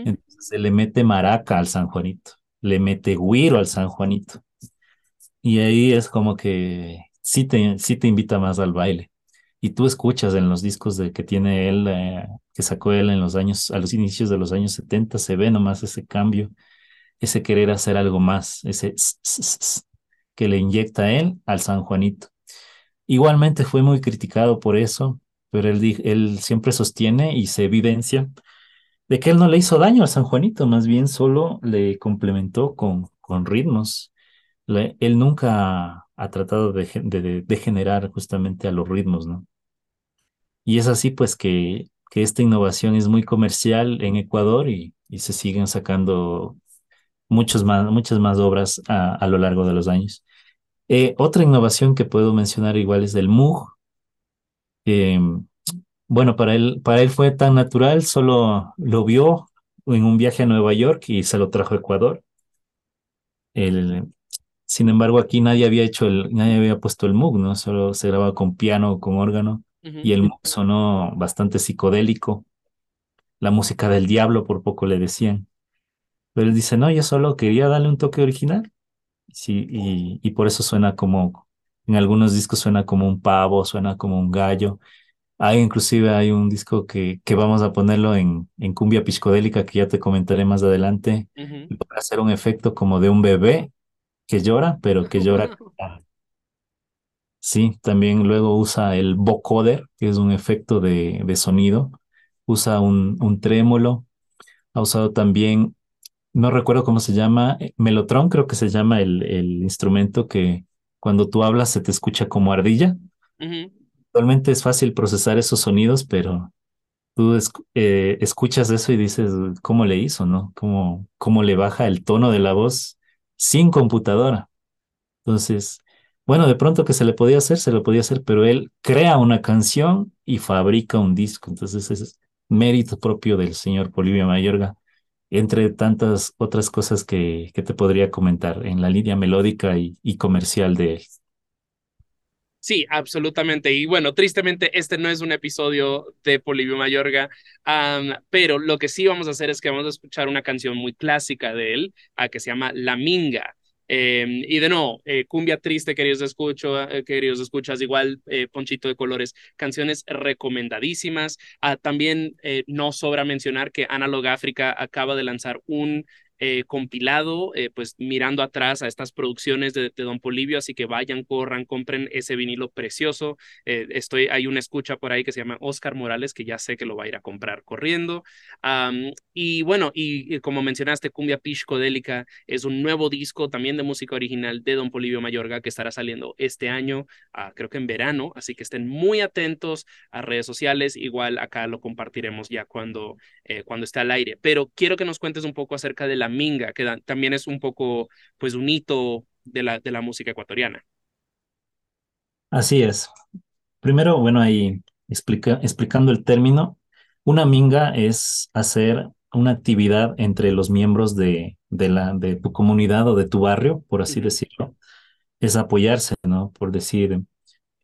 Entonces se le mete maraca al San Juanito, le mete guiro al San Juanito. Y ahí es como que sí te, sí te invita más al baile. Y tú escuchas en los discos de que tiene él, eh, que sacó él en los años, a los inicios de los años 70, se ve nomás ese cambio, ese querer hacer algo más, ese que le inyecta él al San Juanito. Igualmente fue muy criticado por eso, pero él, siempre sostiene y se evidencia de que él no le hizo daño a San Juanito, más bien solo le complementó con, con ritmos. él nunca ha tratado de, de, generar justamente a los ritmos, ¿no? Y es así pues que, que esta innovación es muy comercial en Ecuador y, y se siguen sacando muchos más, muchas más obras a, a lo largo de los años. Eh, otra innovación que puedo mencionar igual es del Moog. bueno, para él, para él fue tan natural, solo lo vio en un viaje a Nueva York y se lo trajo a Ecuador. El, sin embargo, aquí nadie había hecho el, nadie había puesto el Moog, ¿no? Solo se grababa con piano o con órgano. Y el sonó bastante psicodélico. La música del diablo, por poco le decían. Pero él dice, no, yo solo quería darle un toque original. Sí, y, y por eso suena como, en algunos discos suena como un pavo, suena como un gallo. Hay inclusive hay un disco que, que vamos a ponerlo en, en cumbia piscodélica que ya te comentaré más adelante, para hacer un efecto como de un bebé que llora, pero que llora. Sí, también luego usa el vocoder, que es un efecto de, de sonido. Usa un, un trémolo. Ha usado también no recuerdo cómo se llama, eh, Melotron creo que se llama el, el instrumento que cuando tú hablas se te escucha como ardilla. Actualmente es fácil procesar esos sonidos, pero tú eh, escuchas eso y dices, ¿cómo le hizo, no? ¿Cómo, ¿Cómo le baja el tono de la voz sin computadora? Entonces, bueno, de pronto que se le podía hacer, se lo podía hacer, pero él crea una canción y fabrica un disco. Entonces, es mérito propio del señor Polivio Mayorga entre tantas otras cosas que, que te podría comentar en la línea melódica y, comercial de él. Sí, absolutamente. Y bueno, tristemente este no es un episodio de Polivio Mayorga, pero lo que sí vamos a hacer es que vamos a escuchar una canción muy clásica de él, a que se llama La Minga. Em, y de nuevo, eh, Cumbia Triste, queridos, escucho, eh, queridos escuchas, igual eh, Ponchito de Colores, canciones recomendadísimas. Ah, también no sobra mencionar que Analog África acaba de lanzar un eh, compilado, eh, pues mirando atrás a estas producciones de, Don Polivio, así que vayan, corran, compren ese vinilo precioso. Eh, estoy, hay una escucha por ahí que se llama Oscar Morales, que ya sé que lo va a ir a comprar corriendo. y bueno, y, como mencionaste, Cumbia Piscodélica es un nuevo disco también de música original de Don Polivio Mayorga que estará saliendo este año, ah, creo que en verano, así que estén muy atentos a redes sociales, igual acá lo compartiremos ya cuando, cuando esté al aire. Pero quiero que nos cuentes un poco acerca de la minga, que también es un poco, pues, un hito de la, de la música ecuatoriana. Así es. Primero, bueno, ahí explica, explicando el término, una minga es hacer una actividad entre los miembros de, de, la, de tu comunidad o de tu barrio, por así decirlo. Es apoyarse, ¿no? Por decir,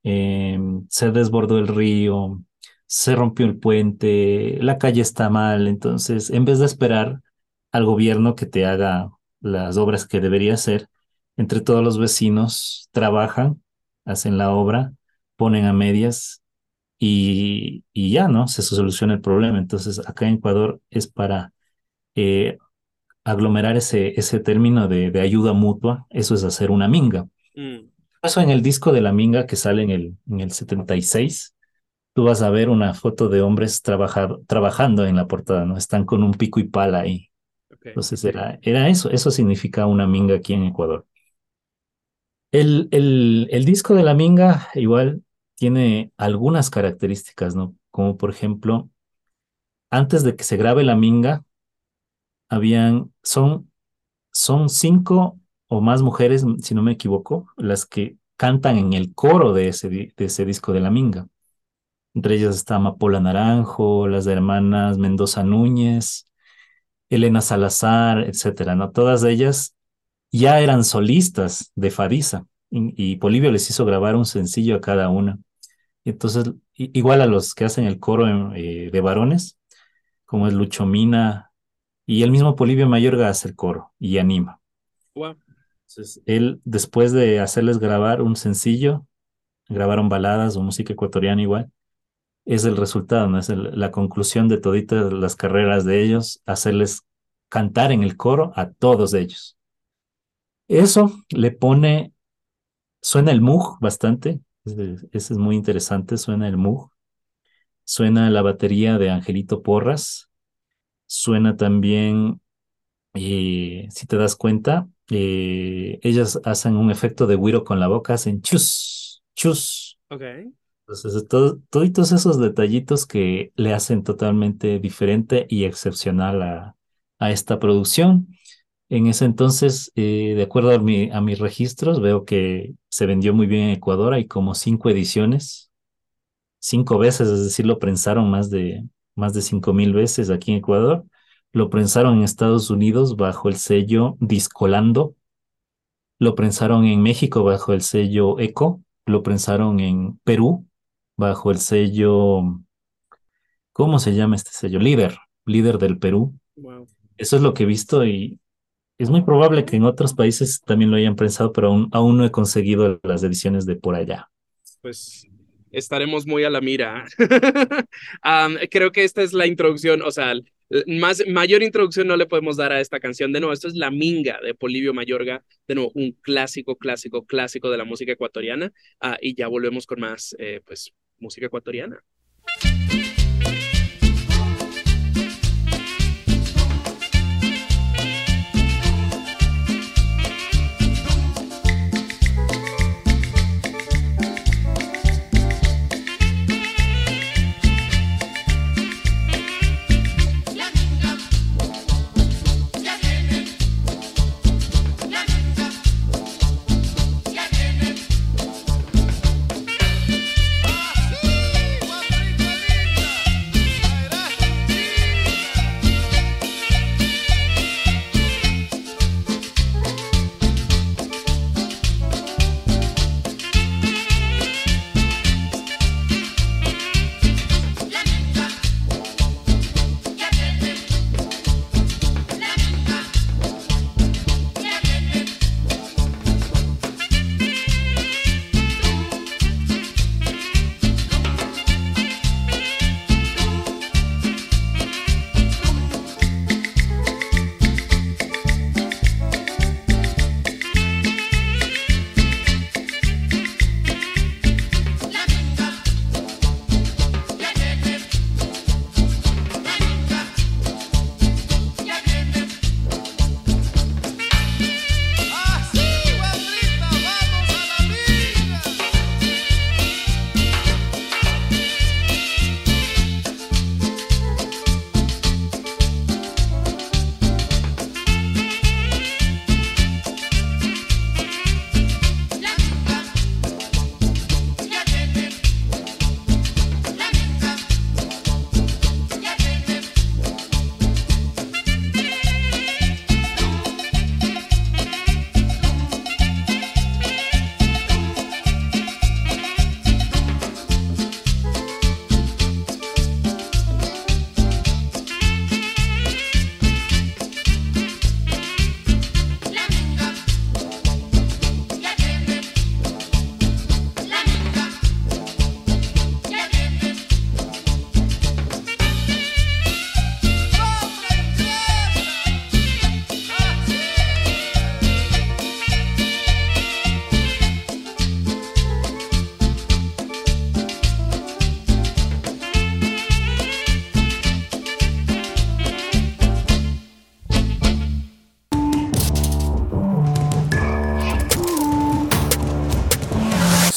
eh, se desbordó el río, se rompió el puente, la calle está mal, entonces, en vez de esperar al gobierno que te haga las obras que debería hacer. Entre todos los vecinos trabajan, hacen la obra, ponen a medias y, y ya, ¿no? Se soluciona el problema. Entonces, acá en Ecuador es para eh, aglomerar ese, ese término de, de, ayuda mutua, eso es hacer una minga. Mm. Eso en el disco de la minga que sale en el, en el 76, tú vas a ver una foto de hombres trabajando en la portada, ¿no? Están con un pico y pala ahí entonces era, era eso, eso significa una minga aquí en Ecuador. El, el, el disco de la minga igual tiene algunas características, ¿no? Como por ejemplo, antes de que se grabe la minga, habían, son, son cinco o más mujeres, si no me equivoco, las que cantan en el coro de ese, de ese disco de la minga. Entre ellas está Amapola Naranjo, las hermanas Mendoza Núñez, Elena Salazar, etcétera, ¿no? Todas ellas ya eran solistas de Fadisa y, Polivio les hizo grabar un sencillo a cada una. Entonces, igual a los que hacen el coro eh, de varones, como es Lucho Mina, y el mismo Polivio Mayorga hace el coro y anima. Entonces, él, después de hacerles grabar un sencillo, grabaron baladas o música ecuatoriana igual, es el resultado, ¿no? Es la conclusión de toditas las carreras de ellos, hacerles cantar en el coro a todos ellos. Eso le pone, suena el Moog bastante, ese es muy interesante, suena el Moog, suena la batería de Angelito Porras, suena también, eh, si te das cuenta, eh, ellas hacen un efecto de güiro con la boca, hacen chus, chus. Ok. Entonces, todos esos detallitos que le hacen totalmente diferente y excepcional a, a esta producción. En ese entonces, eh, de acuerdo a, a, mis registros, veo que se vendió muy bien en Ecuador. Hay como cinco ediciones, cinco veces, es decir, lo prensaron más de, más de cinco mil veces aquí en Ecuador. Lo prensaron en Estados Unidos bajo el sello Discolando. Lo prensaron en México bajo el sello Eco. Lo prensaron en Perú bajo el sello, ¿cómo se llama este sello? Líder, líder del Perú. Eso es lo que he visto y es muy probable que en otros países también lo hayan pensado, pero aún, aún no he conseguido las ediciones de por allá. Pues estaremos muy a la mira. creo que esta es la introducción, o sea, más, mayor introducción no le podemos dar a esta canción. De nuevo, esto es La Minga de Polivio Mayorga, de nuevo, un clásico, clásico, clásico de la música ecuatoriana. Ah, y ya volvemos con más, eh, pues, música ecuatoriana.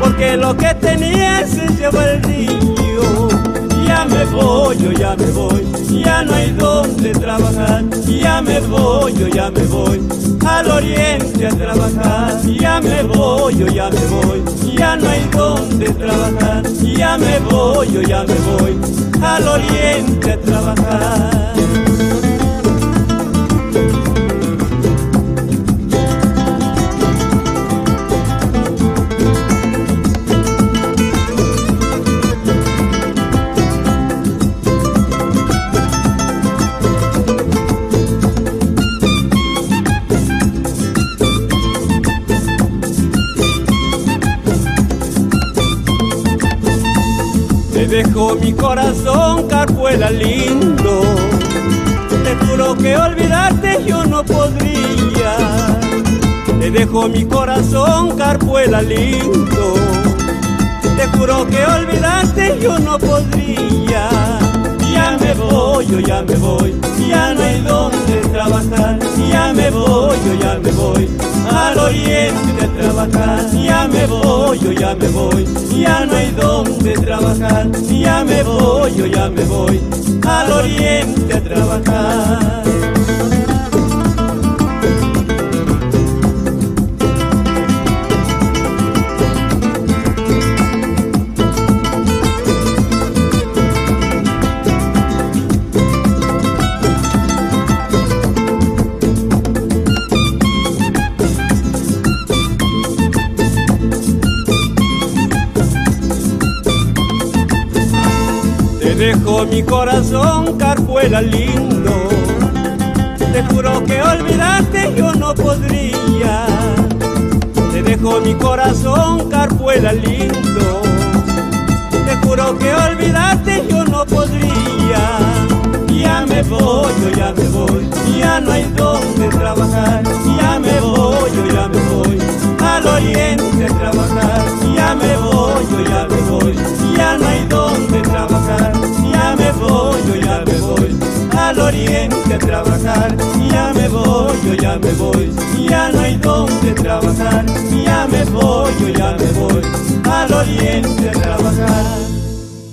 Porque lo que tenía se llevó el río. Ya me voy, yo ya me voy, ya no hay donde trabajar. Ya me voy, yo ya me voy, al oriente a trabajar. Ya me voy, yo ya me voy, ya no hay donde trabajar. Ya me voy, yo ya me voy, al oriente a trabajar. Te dejo mi corazón, carpuela lindo. Te juro que olvidarte yo no podría. Te dejo mi corazón, carpuela lindo. Te juro que olvidarte yo no podría. Ya me voy, yo ya me voy, ya no hay donde trabajar. Ya me voy, yo ya me voy, al oriente a trabajar. Ya me voy, yo ya me voy, ya no hay donde trabajar. Ya me voy, yo ya me voy, al oriente a trabajar. Mi corazón, carpuela lindo. Te juro que olvidarte yo no podría. Te dejo mi corazón, carpuela lindo. Te juro que olvidarte yo no podría. Ya me voy, yo ya me voy, ya no hay donde trabajar. Ya me voy, yo ya me voy, al oriente a trabajar. Ya me voy, yo ya me voy, ya no hay donde trabajar. Voy, yo ya me voy, al oriente a trabajar. Ya me voy, yo ya me voy, ya no hay donde trabajar. Ya me voy, yo ya me voy, al oriente a trabajar.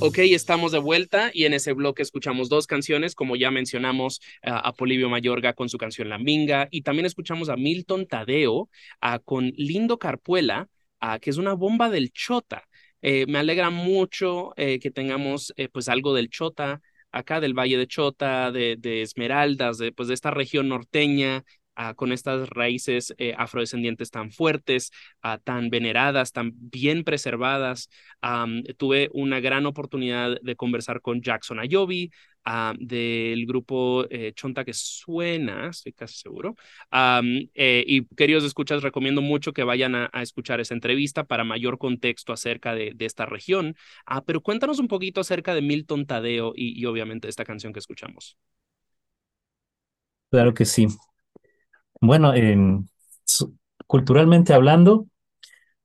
Ok, estamos de vuelta y en ese bloque escuchamos dos canciones, como ya mencionamos ah, a Polibio Mayorga con su canción La Minga y también escuchamos a Milton Tadeo con Lindo Carpuela, que es una bomba del Chota. Eh, me alegra mucho eh, que tengamos eh, pues algo del Chota acá del Valle de Chota, de, Esmeraldas, de, pues, de esta región norteña, ah, con estas raíces afrodescendientes tan fuertes, ah, tan veneradas, tan bien preservadas. Am, tuve una gran oportunidad de conversar con Jackson Ayobi, ah, del grupo eh, Chonta que suena, estoy casi seguro. Am, eh, y queridos escuchas, recomiendo mucho que vayan a, escuchar esa entrevista para mayor contexto acerca de, esta región. Ah, pero cuéntanos un poquito acerca de Milton Tadeo y, obviamente esta canción que escuchamos. Claro que sí. Bueno, culturalmente hablando,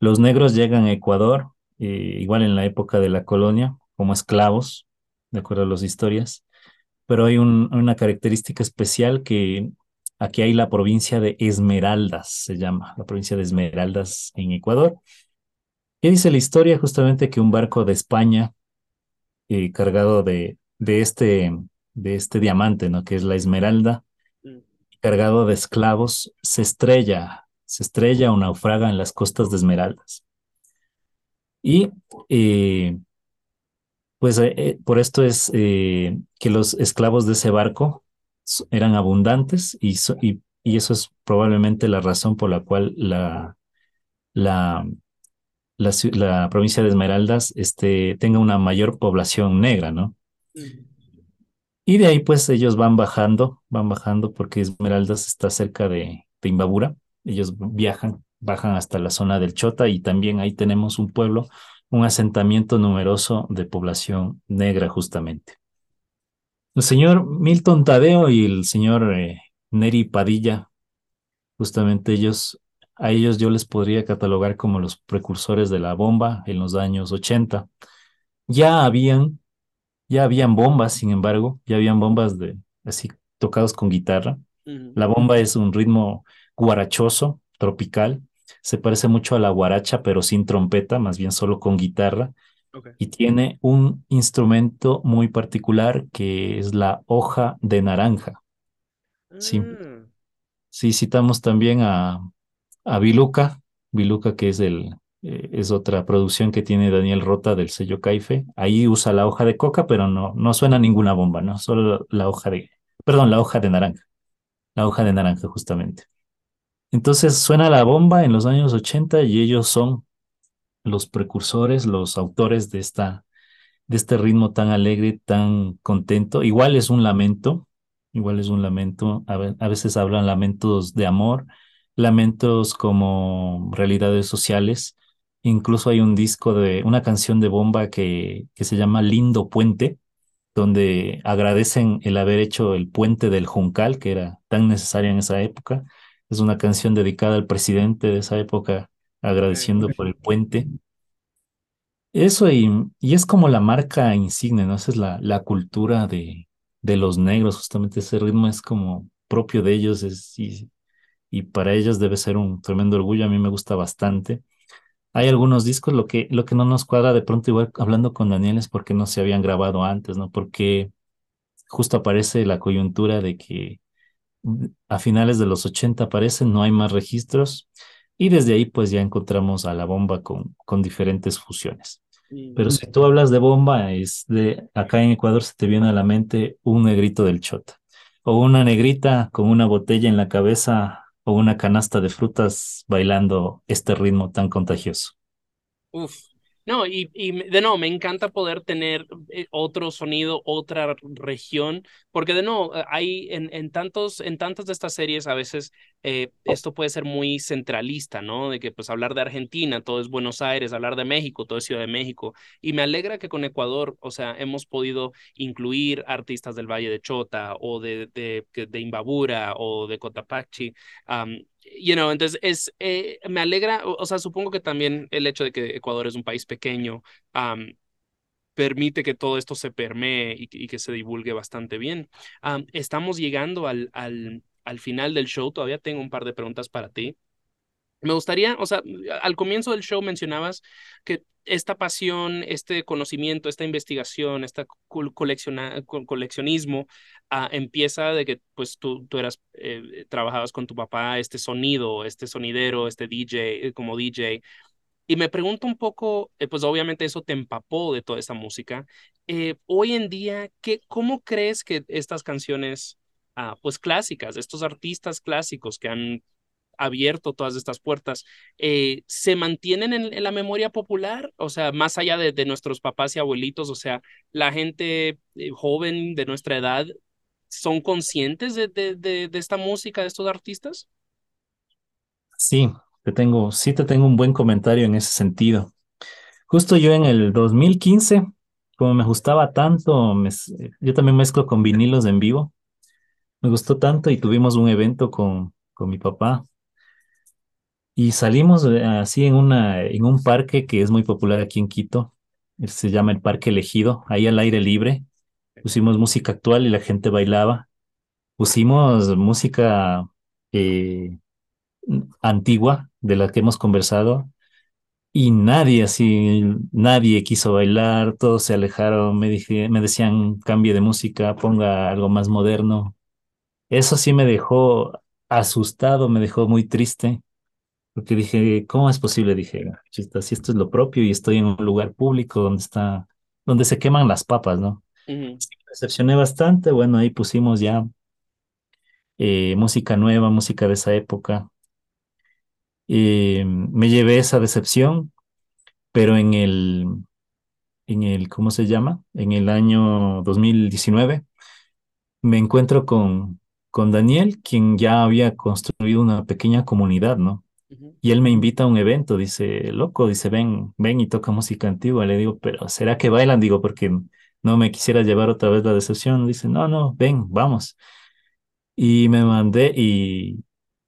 los negros llegan a Ecuador, eh, igual en la época de la colonia, como esclavos, de acuerdo a las historias, pero hay un- una característica especial que aquí hay la provincia de Esmeraldas, se llama, la provincia de Esmeraldas en Ecuador. Y dice la historia justamente que un barco de España eh, cargado de, de este, de este diamante, ¿no? Que es la Esmeralda cargado de esclavos, se estrella, se estrella o naufraga en las costas de Esmeraldas. Y eh, pues eh, eh, por esto es eh, que los esclavos de ese barco eran abundantes y, y, y, eso es probablemente la razón por la cual la, la, la, la provincia de Esmeraldas este, tenga una mayor población negra, ¿no? Y de ahí pues ellos van bajando, van bajando porque Esmeraldas está cerca de, de Imbabura. Ellos viajan, bajan hasta la zona del Chota y también ahí tenemos un pueblo, un asentamiento numeroso de población negra justamente. El señor Milton Tadeo y el señor eh, Neri Padilla, justamente ellos, a ellos yo les podría catalogar como los precursores de la bomba en los años 80. Ya habían ya habían bombas, sin embargo, ya habían bombas de así tocados con guitarra. La bomba es un ritmo guarachoso, tropical. Se parece mucho a la guaracha, pero sin trompeta, más bien solo con guitarra. Y tiene un instrumento muy particular que es la hoja de naranja. Sí. Mm. Sí, citamos también a, a Biluca, Biluca que es el, eh, es otra producción que tiene Daniel Rota del sello Caife. Ahí usa la hoja de coca, pero no, no suena ninguna bomba, ¿no? Solo la hoja de, perdón, la hoja de naranja. La hoja de naranja, justamente. Entonces suena la bomba en los años 80 y ellos son los precursores, los autores de, esta, de este ritmo tan alegre, tan contento. Igual es un lamento, igual es un lamento. A, veces hablan lamentos de amor, lamentos como realidades sociales Incluso hay un disco de una canción de bomba que, que se llama Lindo Puente, donde agradecen el haber hecho el puente del Juncal, que era tan necesario en esa época. Es una canción dedicada al presidente de esa época, agradeciendo por el puente. Eso y, y es como la marca insignia, ¿no? Esa es la, la cultura de, de los negros, justamente ese ritmo es como propio de ellos es, y, y para ellos debe ser un tremendo orgullo, a mí me gusta bastante. Hay algunos discos, lo que, lo que no nos cuadra de pronto, igual hablando con Daniel, es porque no se habían grabado antes, ¿no? Porque justo aparece la coyuntura de que a finales de los 80 aparecen, no hay más registros, y desde ahí pues ya encontramos a la bomba con, con diferentes fusiones. Pero si tú hablas de bomba, es de acá en Ecuador se te viene a la mente un negrito del chota, o una negrita con una botella en la cabeza o una canasta de frutas bailando este ritmo tan contagioso. Uf, no, y, de nuevo, me encanta poder tener eh, otro sonido, otra región, porque de nuevo, eh, hay en, tantos, en tantas de estas series a veces eh, esto puede ser muy centralista, ¿no? De que pues hablar de Argentina, todo es Buenos Aires, hablar de México, todo es Ciudad de México. Y me alegra que con Ecuador, o sea, hemos podido incluir artistas del Valle de Chota o de, Imbabura o de Cotapaxi. Um, you know, entonces es, eh, me alegra, o, sea, supongo que también el hecho de que Ecuador es un país pequeño permite que todo esto se permee y, que se divulgue bastante bien. Estamos llegando al, al, al final del show, todavía tengo un par de preguntas para ti. Me gustaría, o sea, al comienzo del show mencionabas que esta pasión, este conocimiento, esta investigación, este coleccionismo ah, empieza de que pues tú, tú eras, eh, trabajabas con tu papá, este sonido, este sonidero, este DJ, eh, como DJ. Y me pregunto un poco, eh, pues obviamente eso te empapó de toda esta música. hoy en día, ¿qué, ¿cómo crees que estas canciones Ah, pues clásicas, estos artistas clásicos que han abierto todas estas puertas, eh, se mantienen en, la memoria popular, o sea, más allá de, nuestros papás y abuelitos, o sea, la gente eh, joven de nuestra edad, ¿son conscientes de, esta música, de estos artistas? Sí, te tengo, sí te tengo un buen comentario en ese sentido. Justo yo en el 2015, como me gustaba tanto, yo también mezclo con vinilos en vivo me gustó tanto y tuvimos un evento con, con mi papá. Y salimos eh, así en, una, en un parque que es muy popular aquí en Quito. Se llama el Parque Elegido, ahí al aire libre. Pusimos música actual y la gente bailaba. Pusimos música eh, antigua de la que hemos conversado y nadie así, nadie quiso bailar, todos se alejaron, me, dije, me decían cambie de música, ponga algo más moderno. Eso sí me dejó asustado, me dejó muy triste, porque dije, ¿cómo es posible? Dije, si esto es lo propio y estoy en un lugar público donde está, donde se queman las papas, ¿no? me decepcioné bastante, bueno, ahí pusimos ya eh, música nueva, música de esa época. Eh, me llevé esa decepción, pero en el, en el, ¿cómo se llama? En el año 2019 me encuentro con, con Daniel, quien ya había construido una pequeña comunidad, ¿no? Y él me invita a un evento, dice, loco, dice, ven, ven y toca música antigua. Le digo, pero ¿será que bailan? Digo, porque no me quisiera llevar otra vez la decepción. Dice, no, no, ven, vamos. Y me mandé y,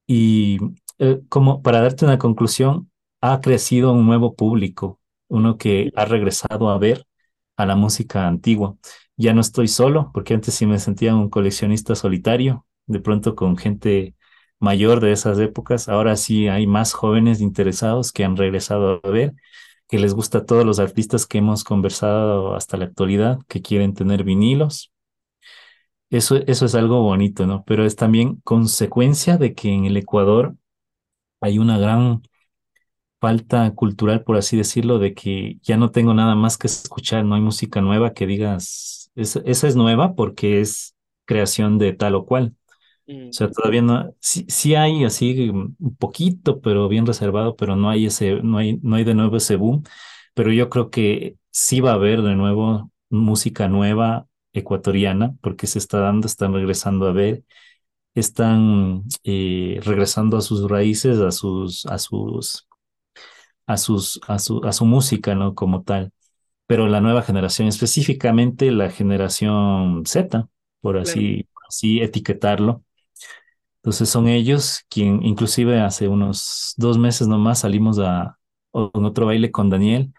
y eh, como para darte una conclusión, ha crecido un nuevo público, uno que ha regresado a ver a la música antigua. Ya no estoy solo, porque antes sí me sentía un coleccionista solitario, de pronto con gente mayor de esas épocas. Ahora sí hay más jóvenes interesados que han regresado a ver, que les gusta todos los artistas que hemos conversado hasta la actualidad, que quieren tener vinilos. Eso, eso es algo bonito, ¿no? Pero es también consecuencia de que en el Ecuador hay una gran falta cultural, por así decirlo, de que ya no tengo nada más que escuchar, no hay música nueva que digas, esa es nueva porque es creación de tal o cual. O sea, todavía no, sí, sí, hay así un poquito, pero bien reservado, pero no hay ese, no hay, no hay de nuevo ese boom. Pero yo creo que sí va a haber de nuevo música nueva ecuatoriana, porque se está dando, están regresando a ver, están eh, regresando a sus raíces, a sus, a sus, a sus, a su, a su música, ¿no? Como tal. Pero la nueva generación, específicamente la generación Z, por así, así etiquetarlo, entonces son ellos quien, inclusive hace unos dos meses nomás salimos a, un otro baile con Daniel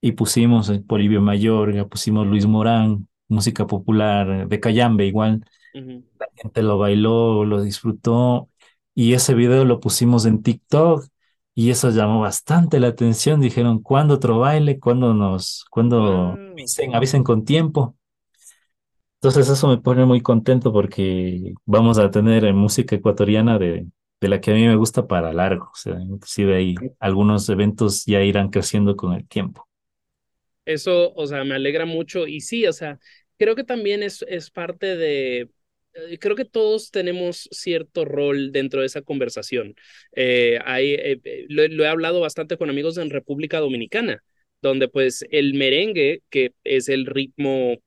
y pusimos Polibio Mayor, ya pusimos Luis Morán, música popular de Cayambe igual. La gente lo bailó, lo disfrutó y ese video lo pusimos en TikTok y eso llamó bastante la atención. Dijeron, ¿cuándo otro baile? ¿Cuándo nos, cuándo avisen, avisen con tiempo? Entonces eso me pone muy contento porque vamos a tener música ecuatoriana de, de la que a mí me gusta para largo. O sea, inclusive ahí algunos eventos ya irán creciendo con el tiempo. Eso, o sea, me alegra mucho y sí, o sea, creo que también es, es parte de, eh, creo que todos tenemos cierto rol dentro de esa conversación. Eh, hay, eh, lo, he hablado bastante con amigos en República Dominicana, donde pues el merengue, que es el ritmo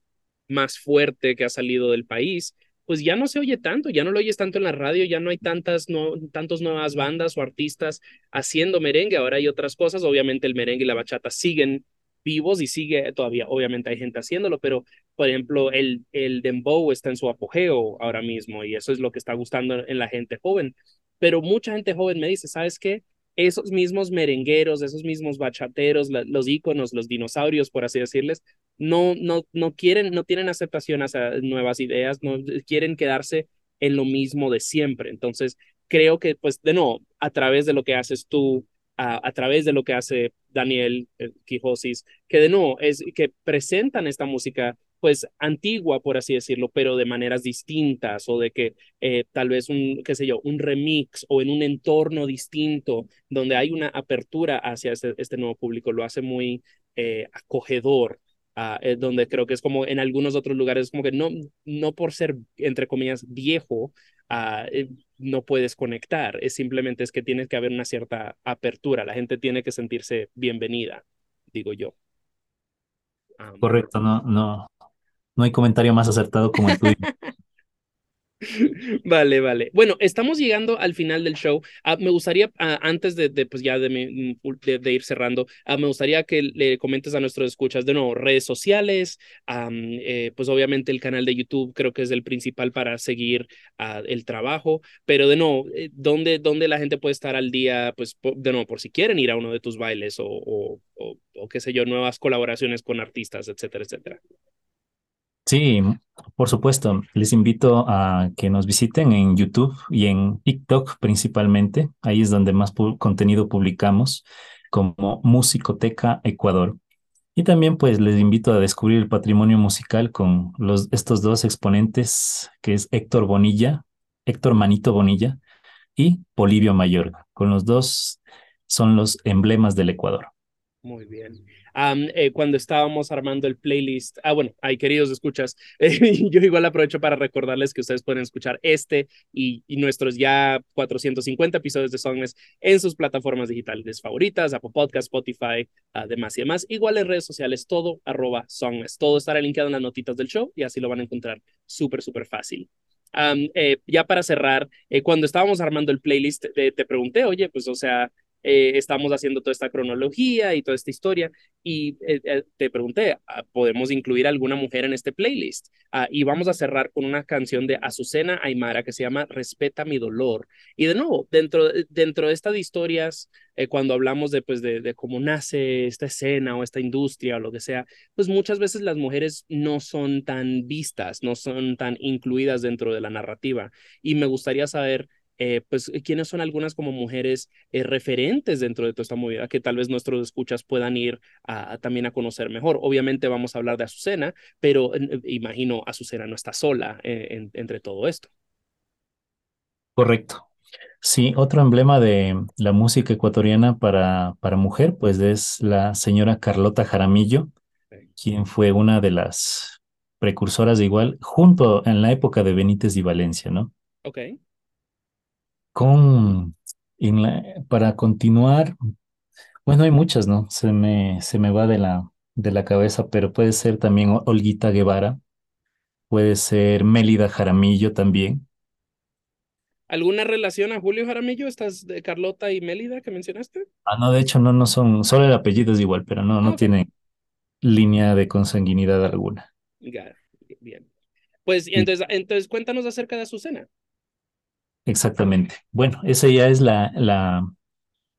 más fuerte que ha salido del país, pues ya no se oye tanto, ya no lo oyes tanto en la radio, ya no hay tantas, no, tantas nuevas bandas o artistas haciendo merengue, ahora hay otras cosas, obviamente el merengue y la bachata siguen vivos y sigue todavía, obviamente hay gente haciéndolo, pero por ejemplo el, el dembow está en su apogeo ahora mismo y eso es lo que está gustando en la gente joven, pero mucha gente joven me dice, ¿sabes qué? esos mismos merengueros, esos mismos bachateros, los íconos, los dinosaurios, por así decirles, no, no, no quieren, no tienen aceptación hacia nuevas ideas, no quieren quedarse en lo mismo de siempre. Entonces, creo que, pues, de nuevo, a través de lo que haces tú, a, través de lo que hace Daniel eh, Quijosis, que de nuevo es que presentan esta música pues antigua, por así decirlo, pero de maneras distintas o de que eh, tal vez un, qué sé yo, un remix o en un entorno distinto donde hay una apertura hacia este, este nuevo público, lo hace muy eh, acogedor. Ah, eh, donde creo que es como en algunos otros lugares, como que no, no por ser, entre comillas, viejo, ah, no puedes conectar, es simplemente es que tienes que haber una cierta apertura, la gente tiene que sentirse bienvenida, digo yo. Correcto, no, no, no hay comentario más acertado como el tuyo. Vale, vale. Bueno, estamos llegando al final del show. Ah, me gustaría, ah, antes de, pues ya de, de, ir cerrando, ah, me gustaría que le comentes a nuestros escuchas de nuevo redes sociales, eh, pues obviamente el canal de YouTube creo que es el principal para seguir el trabajo, pero de nuevo, eh, ¿dónde, ¿dónde la gente puede estar al día? Pues de nuevo, por si quieren ir a uno de tus bailes o, o, o, o qué sé yo, nuevas colaboraciones con artistas, etcétera, etcétera. Sí, por supuesto. Les invito a que nos visiten en YouTube y en TikTok principalmente. Ahí es donde más contenido publicamos como Musicoteca Ecuador. Y también pues les invito a descubrir el patrimonio musical con los, estos dos exponentes, que es Héctor Bonilla, Héctor Manito Bonilla y Polivio Mayor. Con los dos son los emblemas del Ecuador. Muy bien. Eh, cuando estábamos armando el playlist. Ah, bueno, hay queridos escuchas. Eh, yo igual aprovecho para recordarles que ustedes pueden escuchar este y, y nuestros ya 450 episodios de Songmes en sus plataformas digitales favoritas, Apple Podcast, Spotify, además y demás. Igual en redes sociales, todo arroba Songmes. Todo estará linkeado en las notitas del show y así lo van a encontrar súper, súper fácil. Eh, ya para cerrar, cuando estábamos armando el playlist, te pregunté, oye, pues, o sea, eh, estamos haciendo toda esta cronología y toda esta historia y eh, eh, te pregunté, ah, ¿podemos incluir alguna mujer en este playlist? Ah, y vamos a cerrar con una canción de Azucena Aymara que se llama Respeta mi dolor. Y de nuevo, dentro, dentro de estas historias, cuando hablamos de, pues, de, de cómo nace esta escena o esta industria o lo que sea, pues muchas veces las mujeres no son tan vistas, no son tan incluidas dentro de la narrativa. Y me gustaría saber eh, pues, eh, quiénes son algunas como mujeres eh, referentes dentro de toda esta movida que tal vez nuestros escuchas puedan ir a, también a conocer mejor. Obviamente vamos a hablar de Azucena, pero imagino Azucena no está sola entre todo esto. Correcto. Sí, otro emblema de la música ecuatoriana para, para mujer, pues es la señora Carlota Jaramillo, quien fue una de las precursoras de igual, junto en la época de Benítez y Valencia, ¿no? Ok con, para continuar, bueno, hay muchas, ¿no? Se me, se me va de la, de la cabeza, pero puede ser también Olguita Guevara, puede ser Mélida Jaramillo también. ¿Alguna relación a Julio Jaramillo, estas de Carlota y Mélida que mencionaste? Ah, no, de hecho no, no son, solo el apellido es igual, pero no, no tiene línea de consanguinidad alguna. Bien. Pues entonces, entonces cuéntanos acerca de Azucena. Exactamente. Bueno, ese ya es la, la,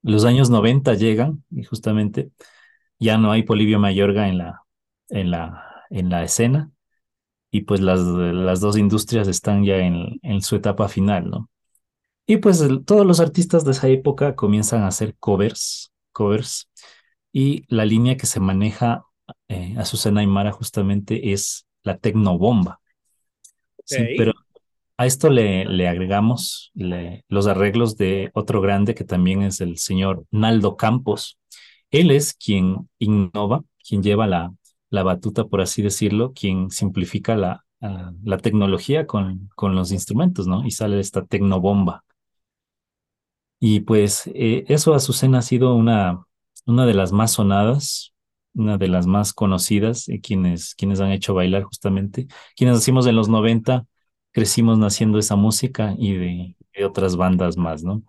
los años 90 llegan y justamente ya no hay Polivio Mayorga en la, en la, en la escena y pues las, las dos industrias están ya en, en su etapa final, ¿no? Y pues todos los artistas de esa época comienzan a hacer covers, covers, y la línea que se maneja eh, a Susana Aymara justamente es la tecnobomba. Sí, pero a esto le, agregamos los arreglos de otro grande que también es el señor Naldo Campos. Él es quien innova, quien lleva la, la batuta, por así decirlo, quien simplifica la, la tecnología con, con los instrumentos, ¿no? Y sale esta tecnobomba. Y pues eh, eso, Azucena, ha sido una, una de las más sonadas, una de las más conocidas, eh, quienes, quienes han hecho bailar justamente, quienes hacemos en los 90 crecimos naciendo esa música y de, otras bandas más, ¿no?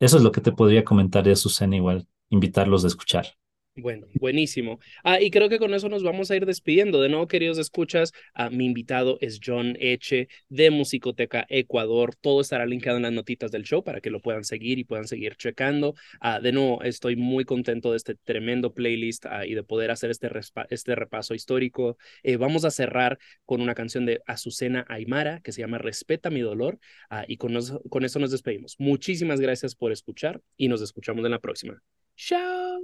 Eso es lo que te podría comentar de Azucena igual, invitarlos a escuchar. Bueno, buenísimo. Ah, y creo que con eso nos vamos a ir despidiendo. De nuevo, queridos escuchas, ah, mi invitado es John Eche de Musicoteca Ecuador. Todo estará linkado en las notitas del show para que lo puedan seguir y puedan seguir checando. Ah, de nuevo, estoy muy contento de este tremendo playlist ah, y de poder hacer este, este repaso histórico. Eh, vamos a cerrar con una canción de Azucena Aymara que se llama Respeta mi dolor. Ah, y con, con eso nos despedimos. Muchísimas gracias por escuchar y nos escuchamos en la próxima. Tchau!